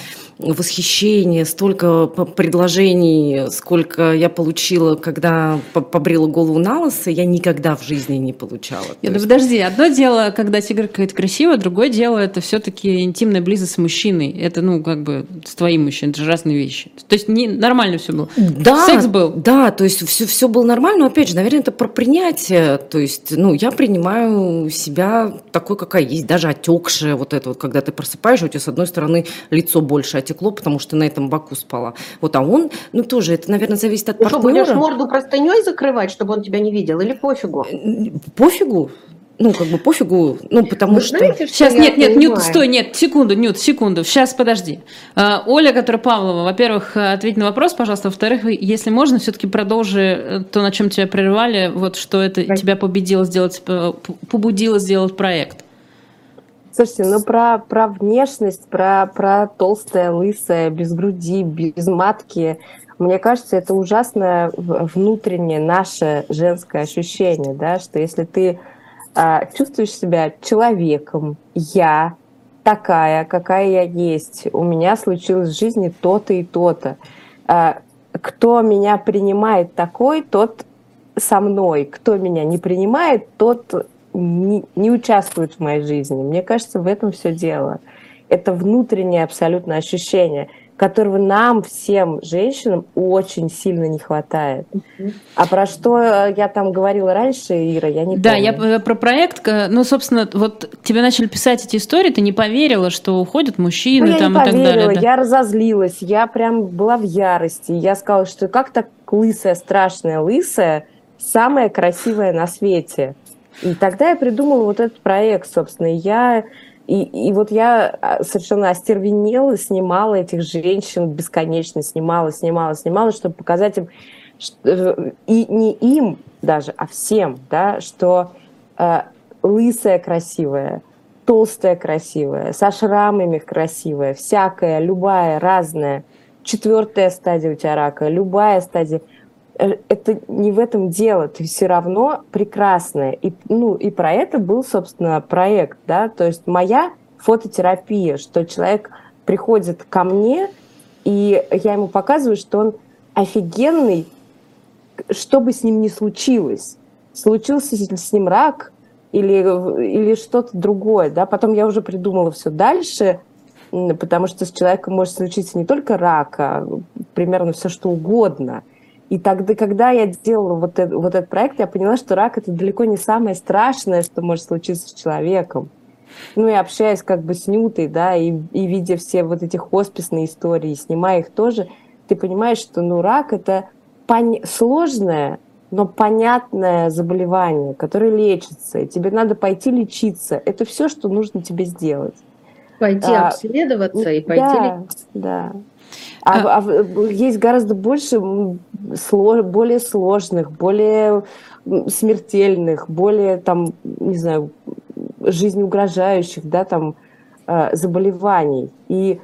восхищения, столько предложений, сколько я получила, когда побрила голову на лысо, я никогда в жизни не получала. Нет, ну подожди, одно дело, когда тигр какая-то красивая, другое дело, это все-таки интимная близость с мужчиной. Это, ну, как бы с твоим мужчиной, это же разные вещи. То есть не, нормально все было. Да, Секс был. Да, то есть все, все было нормально, но опять же, наверное, это про принятие. То есть, ну, я принимаю себя такой, какая есть, даже отекшая вот это вот, когда ты просыпаешь, у тебя с одной стороны лицо больше отекло, потекло, потому что на этом боку спала. Вот, а он, ну тоже, это, наверное, зависит от ну, партнера. Что, будешь морду простыней закрывать, чтобы он тебя не видел, или пофигу? Пофигу ну, как бы пофигу, ну, потому Вы что... Знаете, что... Сейчас, нет, нет, понимаю. Нют, стой, нет, секунду, Нют, секунду, сейчас, подожди. А, Оля, которая Павлова, во-первых, ответь на вопрос, пожалуйста, во-вторых, если можно, все-таки продолжи э, то, на чем тебя прерывали, вот что это да. тебя победило сделать, побудило сделать проект. Слушайте, ну про, про внешность, про, про толстое, лысое, без груди, без матки, мне кажется, это ужасное внутреннее наше женское ощущение, да, что если ты а, чувствуешь себя человеком, я такая, какая я есть, у меня случилось в жизни то-то и то-то. А, кто меня принимает такой, тот со мной. Кто меня не принимает, тот не, не участвует в моей жизни. Мне кажется, в этом все дело. Это внутреннее абсолютно ощущение – которого нам всем женщинам очень сильно не хватает. А про что я там говорила раньше, Ира, я не да, помню. Да, я про проект, ну, собственно, вот тебе начали писать эти истории, ты не поверила, что уходят мужчины ну, там и поверила, так далее. Да? Я разозлилась, я прям была в ярости. Я сказала, что как так лысая, страшная лысая, самая красивая на свете. И тогда я придумала вот этот проект, собственно. Я и, и вот я а, совершенно остервенела, снимала этих женщин бесконечно, снимала, снимала, снимала, чтобы показать им, что, э, и не им даже, а всем, да, что э, лысая красивая, толстая красивая, со шрамами красивая, всякая, любая, разная, четвертая стадия у тебя рака, любая стадия – это не в этом дело, ты все равно прекрасная. И, ну, и про это был, собственно, проект, да, то есть моя фототерапия, что человек приходит ко мне, и я ему показываю, что он офигенный, что бы с ним ни случилось. Случился с ним рак или, или что-то другое, да, потом я уже придумала все дальше, потому что с человеком может случиться не только рак, а примерно все что угодно – и тогда, когда я делала вот, это, вот этот проект, я поняла, что рак это далеко не самое страшное, что может случиться с человеком. Ну и общаясь как бы с Нютой, да, и, и видя все вот эти хосписные истории, снимая их тоже, ты понимаешь, что ну рак это пон... сложное, но понятное заболевание, которое лечится, и тебе надо пойти лечиться. Это все, что нужно тебе сделать. Пойти а, обследоваться и пойти да, лечиться. Да. А, а... а есть гораздо больше слож, более сложных, более смертельных, более там, не знаю, жизнеугрожающих, да, там э, заболеваний. И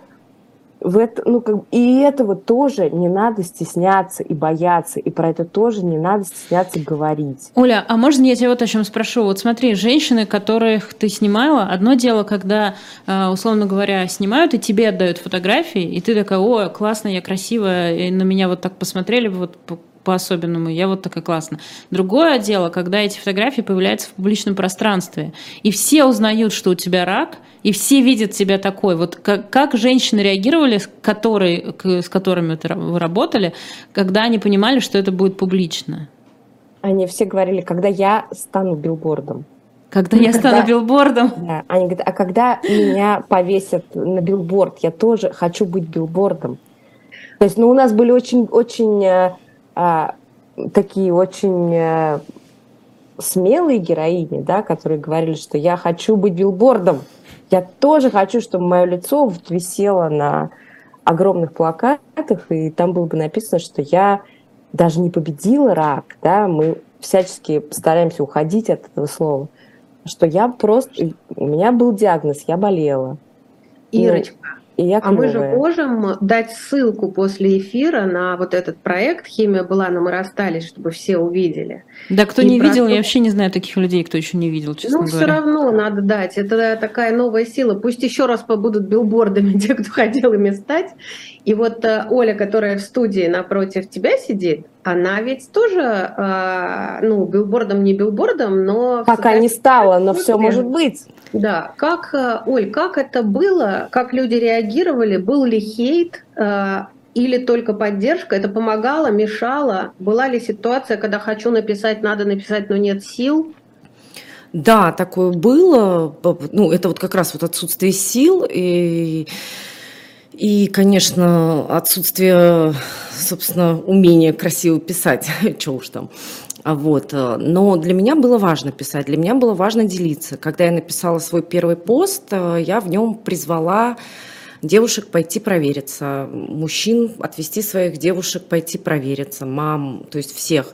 в это, ну, как, и этого тоже не надо стесняться и бояться, и про это тоже не надо стесняться говорить. Оля, а можно я тебя вот о чем спрошу? Вот смотри, женщины, которых ты снимала, одно дело, когда, э, условно говоря, снимают и тебе отдают фотографии, и ты такая, о, классно, я красивая, и на меня вот так посмотрели, вот по-особенному, я вот такая классная. Другое дело, когда эти фотографии появляются в публичном пространстве, и все узнают, что у тебя рак, и все видят тебя такой. Вот как, как женщины реагировали, которые, с которыми вы работали, когда они понимали, что это будет публично? Они все говорили, когда я стану билбордом. Когда я стану когда, билбордом? Да, они говорят, а когда меня повесят на билборд, я тоже хочу быть билбордом. То есть, ну, у нас были очень, очень э, такие очень а, смелые героини, да, которые говорили, что я хочу быть билбордом, я тоже хочу, чтобы мое лицо вот висело на огромных плакатах, и там было бы написано, что я даже не победила рак, да, мы всячески стараемся уходить от этого слова, что я просто, у меня был диагноз, я болела. Ирочка, и я а мы же можем дать ссылку после эфира на вот этот проект «Химия была, но мы расстались», чтобы все увидели. Да, кто и не видел, я вообще не знаю таких людей, кто еще не видел, честно ну, говоря. Ну, все равно надо дать. Это такая новая сила. Пусть еще раз побудут билбордами *laughs* те, кто хотел ими стать. И вот э, Оля, которая в студии напротив тебя сидит, она ведь тоже, э, ну, билбордом не билбордом, но... Пока не стала, но все может быть. Да, как, э, Оль, как это было, как люди реагировали, был ли хейт э, или только поддержка? Это помогало, мешало? Была ли ситуация, когда хочу написать, надо написать, но нет сил? Да, такое было. Ну, это вот как раз вот отсутствие сил и И, конечно, отсутствие, собственно, умения красиво писать, *laughs* что уж там. А вот. Но для меня было важно писать, для меня было важно делиться. Когда я написала свой первый пост, э, я в нем призвала девушек пойти провериться, мужчин отвести своих девушек пойти провериться, мам, то есть всех.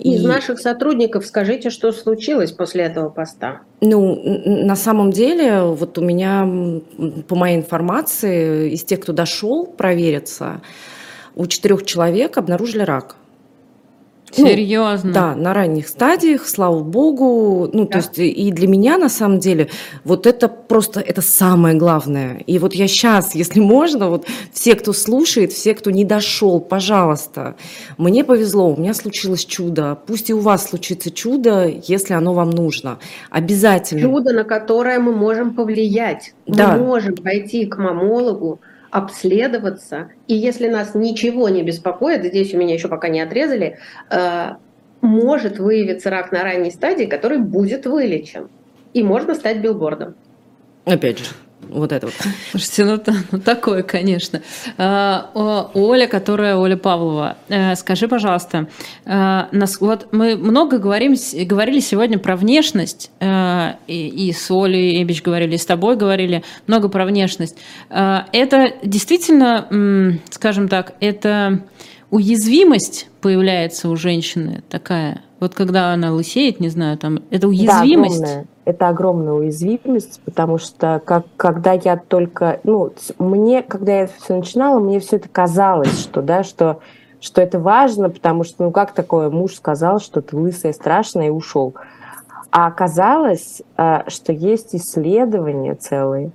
Из и... наших сотрудников скажите, что случилось после этого поста? Ну, на самом деле, вот у меня, по моей информации, из тех, кто дошел провериться, у четырех человек обнаружили рак. Серьезно? Ну, да, на ранних стадиях, слава богу. Ну, да. то есть и для меня, на самом деле, вот это просто, это самое главное. И вот я сейчас, если *laughs* можно, вот все, кто слушает, все, кто не дошел, пожалуйста, мне повезло, у меня случилось чудо. Пусть и у вас случится чудо, если оно вам нужно. Обязательно. Чудо, на которое мы можем повлиять. Да. Мы можем пойти к мамологу, обследоваться, и если нас ничего не беспокоит, здесь у меня еще пока не отрезали, э, может выявиться рак на ранней стадии, который будет вылечен. И можно стать билбордом. Опять же, вот это вот. *laughs* Слушайте, ну, ну такое, конечно. А, Оля, которая Оля Павлова, э, скажи, пожалуйста, э, нас, вот мы много говорим, говорили сегодня про внешность, э, и, и с Олей Эбич говорили, и с тобой говорили много про внешность. Это действительно, скажем так, это уязвимость появляется у женщины такая, вот когда она лысеет, не знаю, там, это уязвимость. Да, это огромная уязвимость, потому что как, когда я только, ну, мне, когда я все начинала, мне все это казалось, что, да, что, что это важно, потому что, ну, как такое, муж сказал, что ты лысая, страшная, и ушел. А оказалось, э, что есть исследования целые,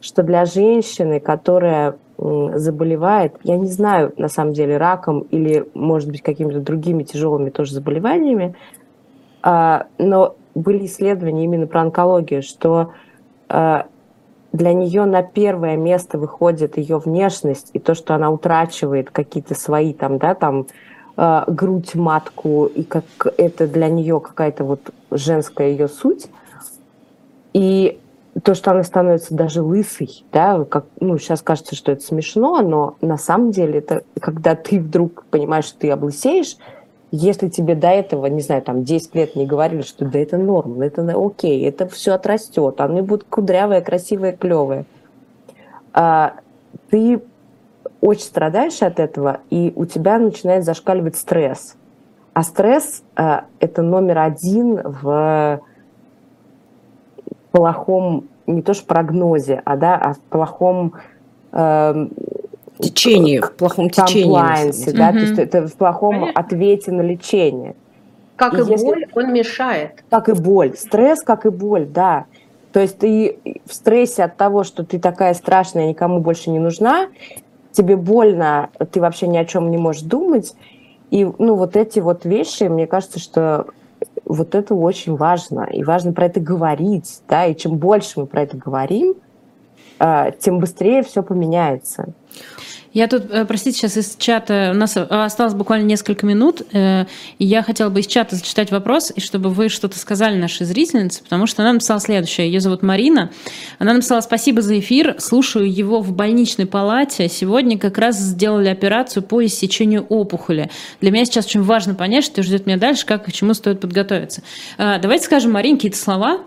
что для женщины, которая заболевает, я не знаю, на самом деле, раком или, может быть, какими-то другими тяжелыми тоже заболеваниями, а, но были исследования именно про онкологию, что а, для нее на первое место выходит ее внешность и то, что она утрачивает какие-то свои там, да, там а, грудь, матку, и как это для нее какая-то вот женская ее суть. И то, что она становится даже лысой, да, как, ну, сейчас кажется, что это смешно, но на самом деле это когда ты вдруг понимаешь, что ты облысеешь, если тебе до этого, не знаю, там 10 лет не говорили, что да это норм, это окей, это все отрастет, они будут кудрявые, красивые, клевые, а, ты очень страдаешь от этого, и у тебя начинает зашкаливать стресс. А стресс а, это номер один в плохом, не то что прогнозе, а, да, а в плохом э, течении, в плохом течении. да, угу. то есть это в плохом Понятно. ответе на лечение. Как и, и если, боль, он мешает. Как и боль. Стресс, как и боль, да. То есть ты в стрессе от того, что ты такая страшная, никому больше не нужна, тебе больно, ты вообще ни о чем не можешь думать. И ну, вот эти вот вещи, мне кажется, что вот это очень важно. И важно про это говорить. Да? И чем больше мы про это говорим, тем быстрее все поменяется. Я тут, э, простите, сейчас из чата, у нас осталось буквально несколько минут, э, и я хотела бы из чата зачитать вопрос, и чтобы вы что-то сказали нашей зрительнице, потому что она написала следующее. Ее зовут Марина. Она написала «Спасибо за эфир, слушаю его в больничной палате. Сегодня как раз сделали операцию по иссечению опухоли. Для меня сейчас очень важно понять, что ждет меня дальше, как и к чему стоит подготовиться». Э, давайте скажем Марине какие-то слова,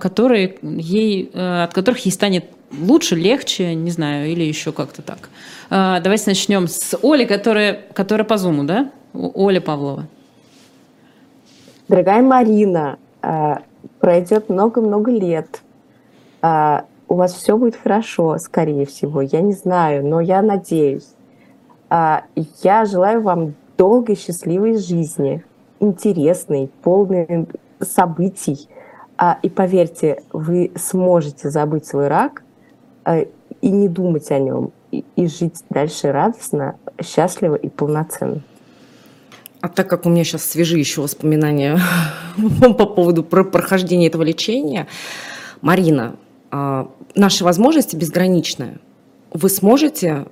которые ей, от которых ей станет лучше, легче, не знаю, или еще как-то так. А, давайте начнем с Оли, которая, которая по зуму, да? Оля Павлова. Дорогая Марина, а, пройдет много-много лет. А, у вас все будет хорошо, скорее всего. Я не знаю, но я надеюсь. Я желаю вам долгой, счастливой жизни, интересной, полной событий. И поверьте, вы сможете забыть свой рак и не думать о нем и, и жить дальше радостно, счастливо и полноценно. А так как у меня сейчас свежие еще воспоминания *laughs* по поводу прохождения этого лечения, Марина, а, наши возможности безграничны. Вы сможете,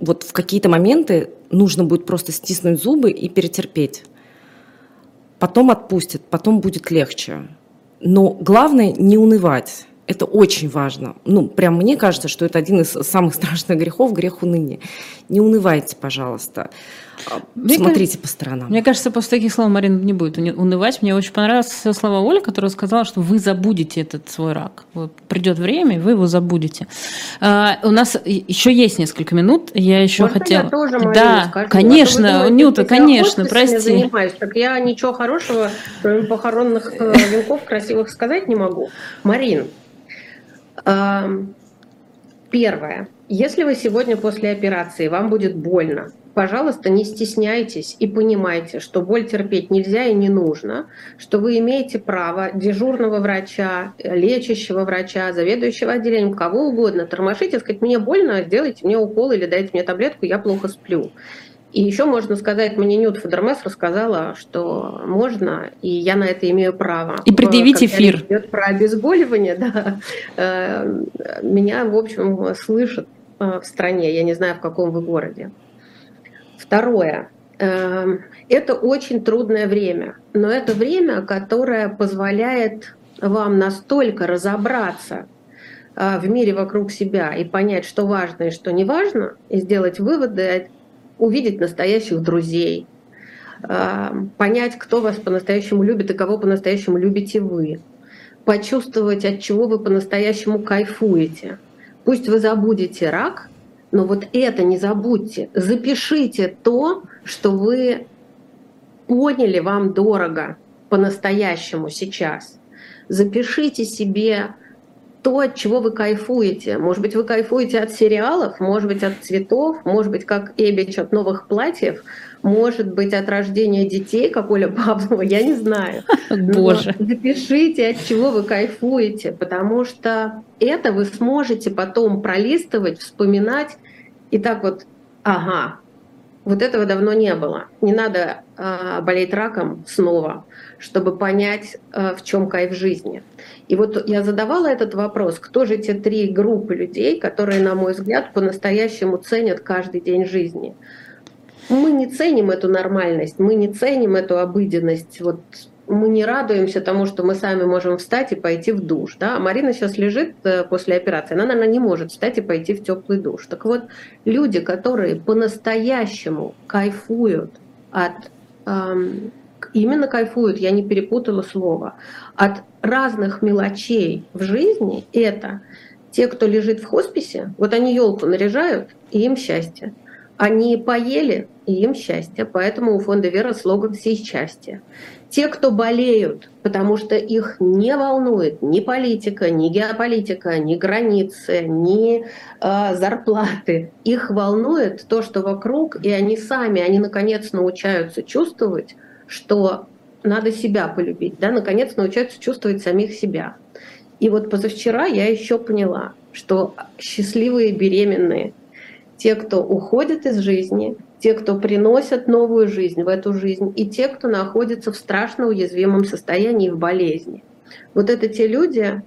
вот в какие-то моменты нужно будет просто стиснуть зубы и перетерпеть. Потом отпустит, потом будет легче. Но главное не унывать Это очень важно. Ну, прям мне кажется, что это один из самых *laughs* страшных грехов, грех уныния. Не унывайте, пожалуйста. А, мне Смотрите кажется, по сторонам. Мне кажется, после таких слов Марина не будет унывать. Мне очень понравилась слова Оли, которая сказала, что вы забудете этот свой рак. Вот придет время, и вы его забудете. А, у нас еще есть несколько минут. Я еще Можно хотела. Я тоже, Марина, да, скажу? конечно, а думаете, Нюта, конечно, прости. Занимаюсь, так я ничего хорошего, кроме похоронных э, венков красивых сказать не могу. Марин, первое. Если вы сегодня после операции, вам будет больно, пожалуйста, не стесняйтесь и понимайте, что боль терпеть нельзя и не нужно, что вы имеете право дежурного врача, лечащего врача, заведующего отделением, кого угодно, тормошить и сказать, мне больно, сделайте мне укол или дайте мне таблетку, я плохо сплю. И еще можно сказать, мне Нют Фадермес рассказала, что можно, и я на это имею право. И предъявить эфир. Идет про обезболивание, *laughs* да. Э, меня, в общем, слышат э, в стране, я не знаю, в каком вы городе. Второе. Это очень трудное время, но это время, которое позволяет вам настолько разобраться э, в мире вокруг себя и понять, что важно и что не важно, и сделать выводы, увидеть настоящих друзей, эм, понять, кто вас по-настоящему любит и кого по-настоящему любите вы, почувствовать, от чего вы по-настоящему кайфуете. Пусть вы забудете рак, но вот это не забудьте. Запишите то, что вы поняли, вам дорого по-настоящему сейчас. Запишите себе то, от чего вы кайфуете. Может быть, вы кайфуете от сериалов, может быть, от цветов, может быть, как Эбич от новых платьев, может быть, от рождения детей, как Оля Павлова, я не знаю. *laughs* Боже. Но запишите, от чего вы кайфуете, потому что это вы сможете потом пролистывать, вспоминать и так вот, ага, вот этого давно не было. Не надо э, болеть раком снова, чтобы понять, э, в чем кайф жизни. И вот я задавала этот вопрос, кто же те три группы людей, которые, на мой взгляд, по-настоящему ценят каждый день жизни. Мы не ценим эту нормальность, мы не ценим эту обыденность. Вот мы не радуемся тому, что мы сами можем встать и пойти в душ. Да? А Марина сейчас лежит э, после операции, она, наверное, не может встать и пойти в теплый душ. Так вот, люди, которые по-настоящему кайфуют от эм, именно кайфуют, я не перепутала слово, от разных мелочей в жизни, это те, кто лежит в хосписе, вот они елку наряжают, и им счастье. Они поели, и им счастье. Поэтому у фонда Вера слоган «Все счастье». Те, кто болеют, потому что их не волнует ни политика, ни геополитика, ни границы, ни э, зарплаты. Их волнует то, что вокруг, и они сами, они наконец научаются чувствовать, что надо себя полюбить, да, наконец научаются чувствовать самих себя. И вот позавчера я еще поняла, что счастливые беременные, те, кто уходит из жизни, те, кто приносят новую жизнь в эту жизнь, и те, кто находится в страшно уязвимом состоянии в болезни. Вот это те люди,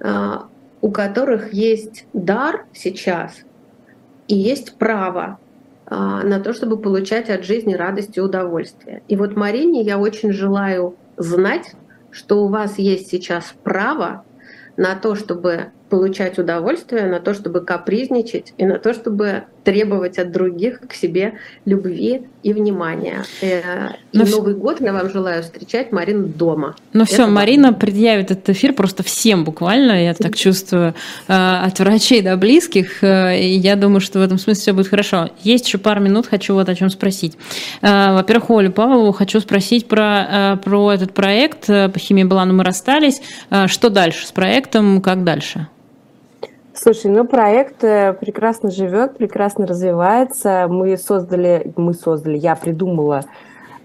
а, у которых есть дар сейчас и есть право на то, чтобы получать от жизни радость и удовольствие. И вот Марине я очень желаю знать, что у вас есть сейчас право на то, чтобы получать удовольствие, на то, чтобы капризничать и на то, чтобы требовать от других к себе любви и внимания. Э, и Но Новый год я вам желаю встречать Марину дома. Ну все, Марина предъявит этот эфир просто всем буквально, я так чувствую, э, от врачей до близких. Э, и я думаю, что в этом смысле все будет хорошо. Есть еще пару минут, хочу вот о чем спросить. Во-первых, Олю Павлову хочу спросить про, про этот проект. По химии была, но мы расстались. Что дальше с проектом, как дальше? Слушай, ну проект э, прекрасно живет, прекрасно развивается. Мы создали, мы создали, я придумала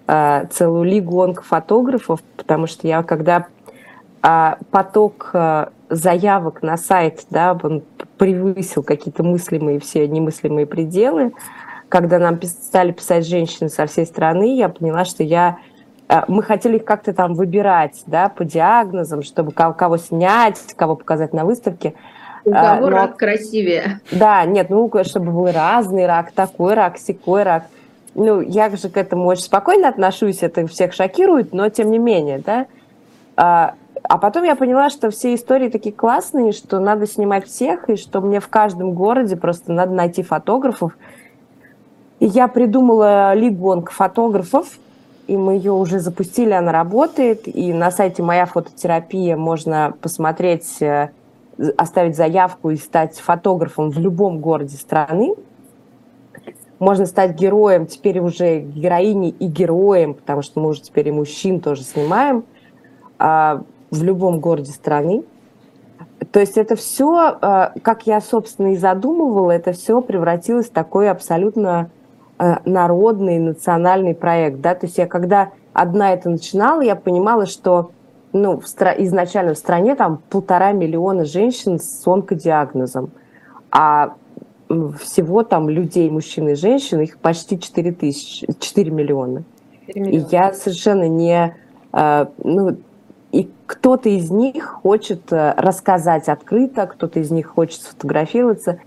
э, целую лигу онкофотографов, потому что я когда э, поток э, заявок на сайт, да, он превысил какие-то мыслимые, все немыслимые пределы, когда нам стали писать женщины со всей страны, я поняла, что я э, мы хотели их как-то там выбирать, да, по диагнозам, чтобы кого снять, кого показать на выставке. У а, кого но... рак красивее? Да, нет, ну, чтобы был разный рак, такой рак, секой рак. Ну, я же к этому очень спокойно отношусь, это всех шокирует, но тем не менее, да. А, а потом я поняла, что все истории такие классные, что надо снимать всех, и что мне в каждом городе просто надо найти фотографов. И я придумала лигу онкофотографов, и мы ее уже запустили, она работает. И на сайте «Моя фототерапия» можно посмотреть, э, оставить заявку и стать фотографом в любом городе страны. Можно стать героем, теперь уже героиней и героем, потому что мы уже теперь и мужчин тоже снимаем а, в любом городе страны. То есть это все, а, как я, собственно, и задумывала, это все превратилось в такой абсолютно Э, народный, национальный проект. Да? То есть я когда одна это начинала, я понимала, что ну, в стра- изначально в стране там полтора миллиона женщин с онкодиагнозом, а всего там людей, мужчин и женщин, их почти 4, тысячи, 4 миллиона. 4 миллиона. И я совершенно не... Э, ну, и кто-то из них хочет э, рассказать открыто, кто-то из них хочет сфотографироваться,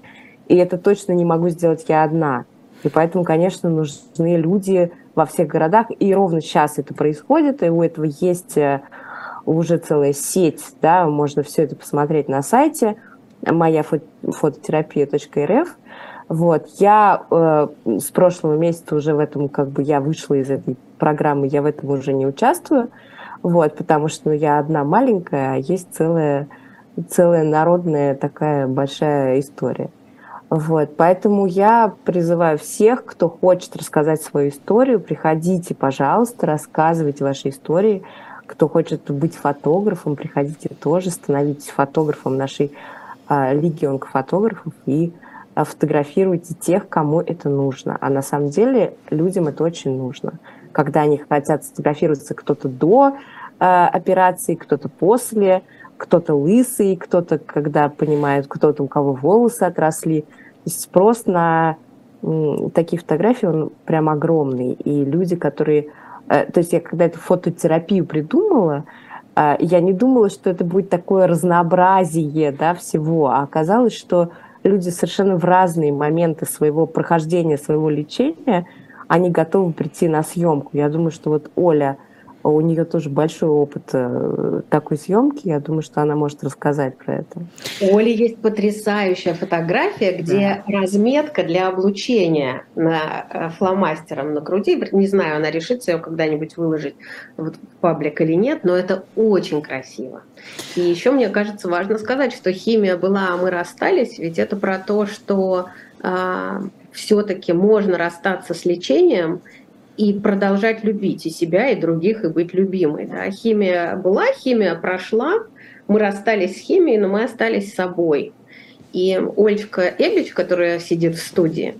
и это точно не могу сделать я одна. И поэтому, конечно, нужны люди во всех городах. И ровно сейчас это происходит, и у этого есть э, уже целая сеть, да, можно все это посмотреть на сайте моя фототерапия.рф. Вот, я э, с прошлого месяца уже в этом, как бы, я вышла из этой программы, я в этом уже не участвую, вот, потому что ну, я одна маленькая, а есть целая, целая народная такая большая история. Вот, поэтому я призываю всех, кто хочет рассказать свою историю, приходите, пожалуйста, рассказывайте ваши истории. Кто хочет быть фотографом, приходите тоже, становитесь фотографом нашей а, лиги онкофотографов и а, фотографируйте тех, кому это нужно. А на самом деле людям это очень нужно. Когда они хотят сфотографироваться кто-то до а, операции, кто-то после, кто-то лысый, кто-то, когда понимает, кто-то, у кого волосы отросли. То есть спрос на такие фотографии, он прям огромный. И люди, которые... Э, то есть я когда эту фототерапию придумала, э, я не думала, что это будет такое разнообразие да, всего, а оказалось, что люди совершенно в разные моменты своего прохождения, своего лечения, они готовы прийти на съемку. Я думаю, что вот Оля – у нее тоже большой опыт э, такой съемки. Я думаю, что она может рассказать про это. У Оли есть потрясающая фотография, где да. разметка для облучения на э, фломастером на груди. Не знаю, она решится ее когда-нибудь выложить вот в паблик или нет, но это очень красиво. И еще мне кажется важно сказать, что химия была, а мы расстались, ведь это про то, что э, а, все-таки можно расстаться с лечением и продолжать любить и себя, и других, и быть любимой. Да? Химия была, химия прошла, мы расстались с химией, но мы остались собой. И Ольчка Эбич, которая сидит в студии,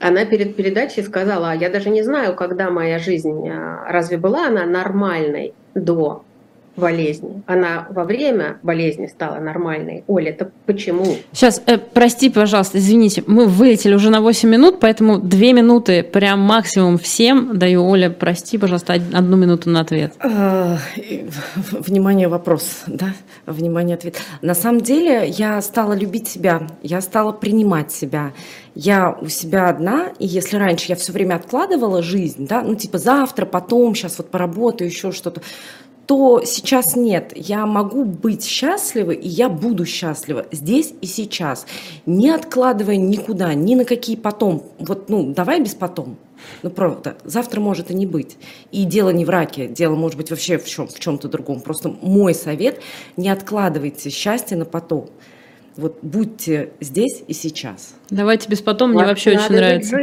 она перед передачей сказала, «А я даже не знаю, когда моя жизнь, а, разве была она нормальной до болезни. Она во время болезни стала нормальной. Оля, это почему? Сейчас, э, прости, пожалуйста, извините, мы вылетели уже на 8 минут, поэтому 2 минуты прям максимум всем даю. Оля, прости, пожалуйста, одну минуту на ответ. А, внимание, вопрос, да? Внимание, ответ. На самом деле я стала любить себя, я стала принимать себя. Я у себя одна, и если раньше я все время откладывала жизнь, да, ну типа завтра, потом, сейчас вот поработаю, еще что-то, то сейчас нет. Я могу быть счастлива, и я буду счастлива здесь и сейчас, не откладывая никуда, ни на какие потом. Вот, ну, давай без потом. Ну, правда, завтра может и не быть. И дело не в раке, дело может быть вообще в, чем, в чем-то другом. Просто мой совет – не откладывайте счастье на потом. Вот будьте здесь и сейчас. Давайте без потом, мне вообще очень нравится.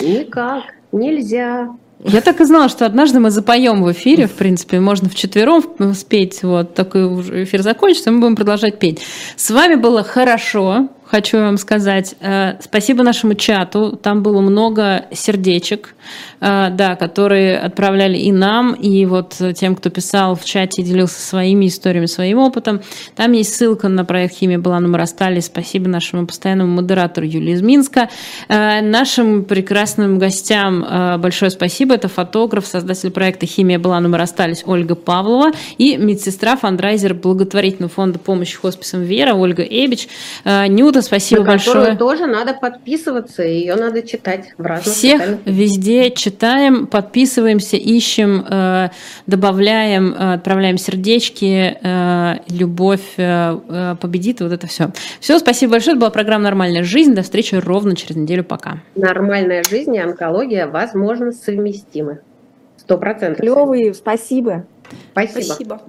Никак, нельзя. Я так и знала, что однажды мы запоем в эфире, в принципе, можно вчетвером спеть, вот такой эфир закончится, мы будем продолжать петь. С вами было хорошо, хочу вам сказать. Э, спасибо нашему чату. Там было много сердечек, э, да, которые отправляли и нам, и вот тем, кто писал в чате и делился своими историями, своим опытом. Там есть ссылка на проект «Химия была, но расстались». Спасибо нашему постоянному модератору Юлии из Минска. Э, нашим прекрасным гостям большое спасибо. Это фотограф, создатель проекта «Химия была, но мы расстались» Ольга Павлова и медсестра, фандрайзер благотворительного фонда помощи хосписам «Вера» Ольга Эбич. Нюта спасибо на большое. тоже надо подписываться, ее надо читать в разных Всех везде читаем, подписываемся, ищем, э, добавляем, э, отправляем сердечки, э, любовь победит, вот это все. Все, спасибо большое. Это была программа «Нормальная жизнь». До встречи ровно через неделю. Пока. Нормальная жизнь и онкология, возможно, совместимы. Сто процентов. Клевые, спасибо. Спасибо. Спасибо.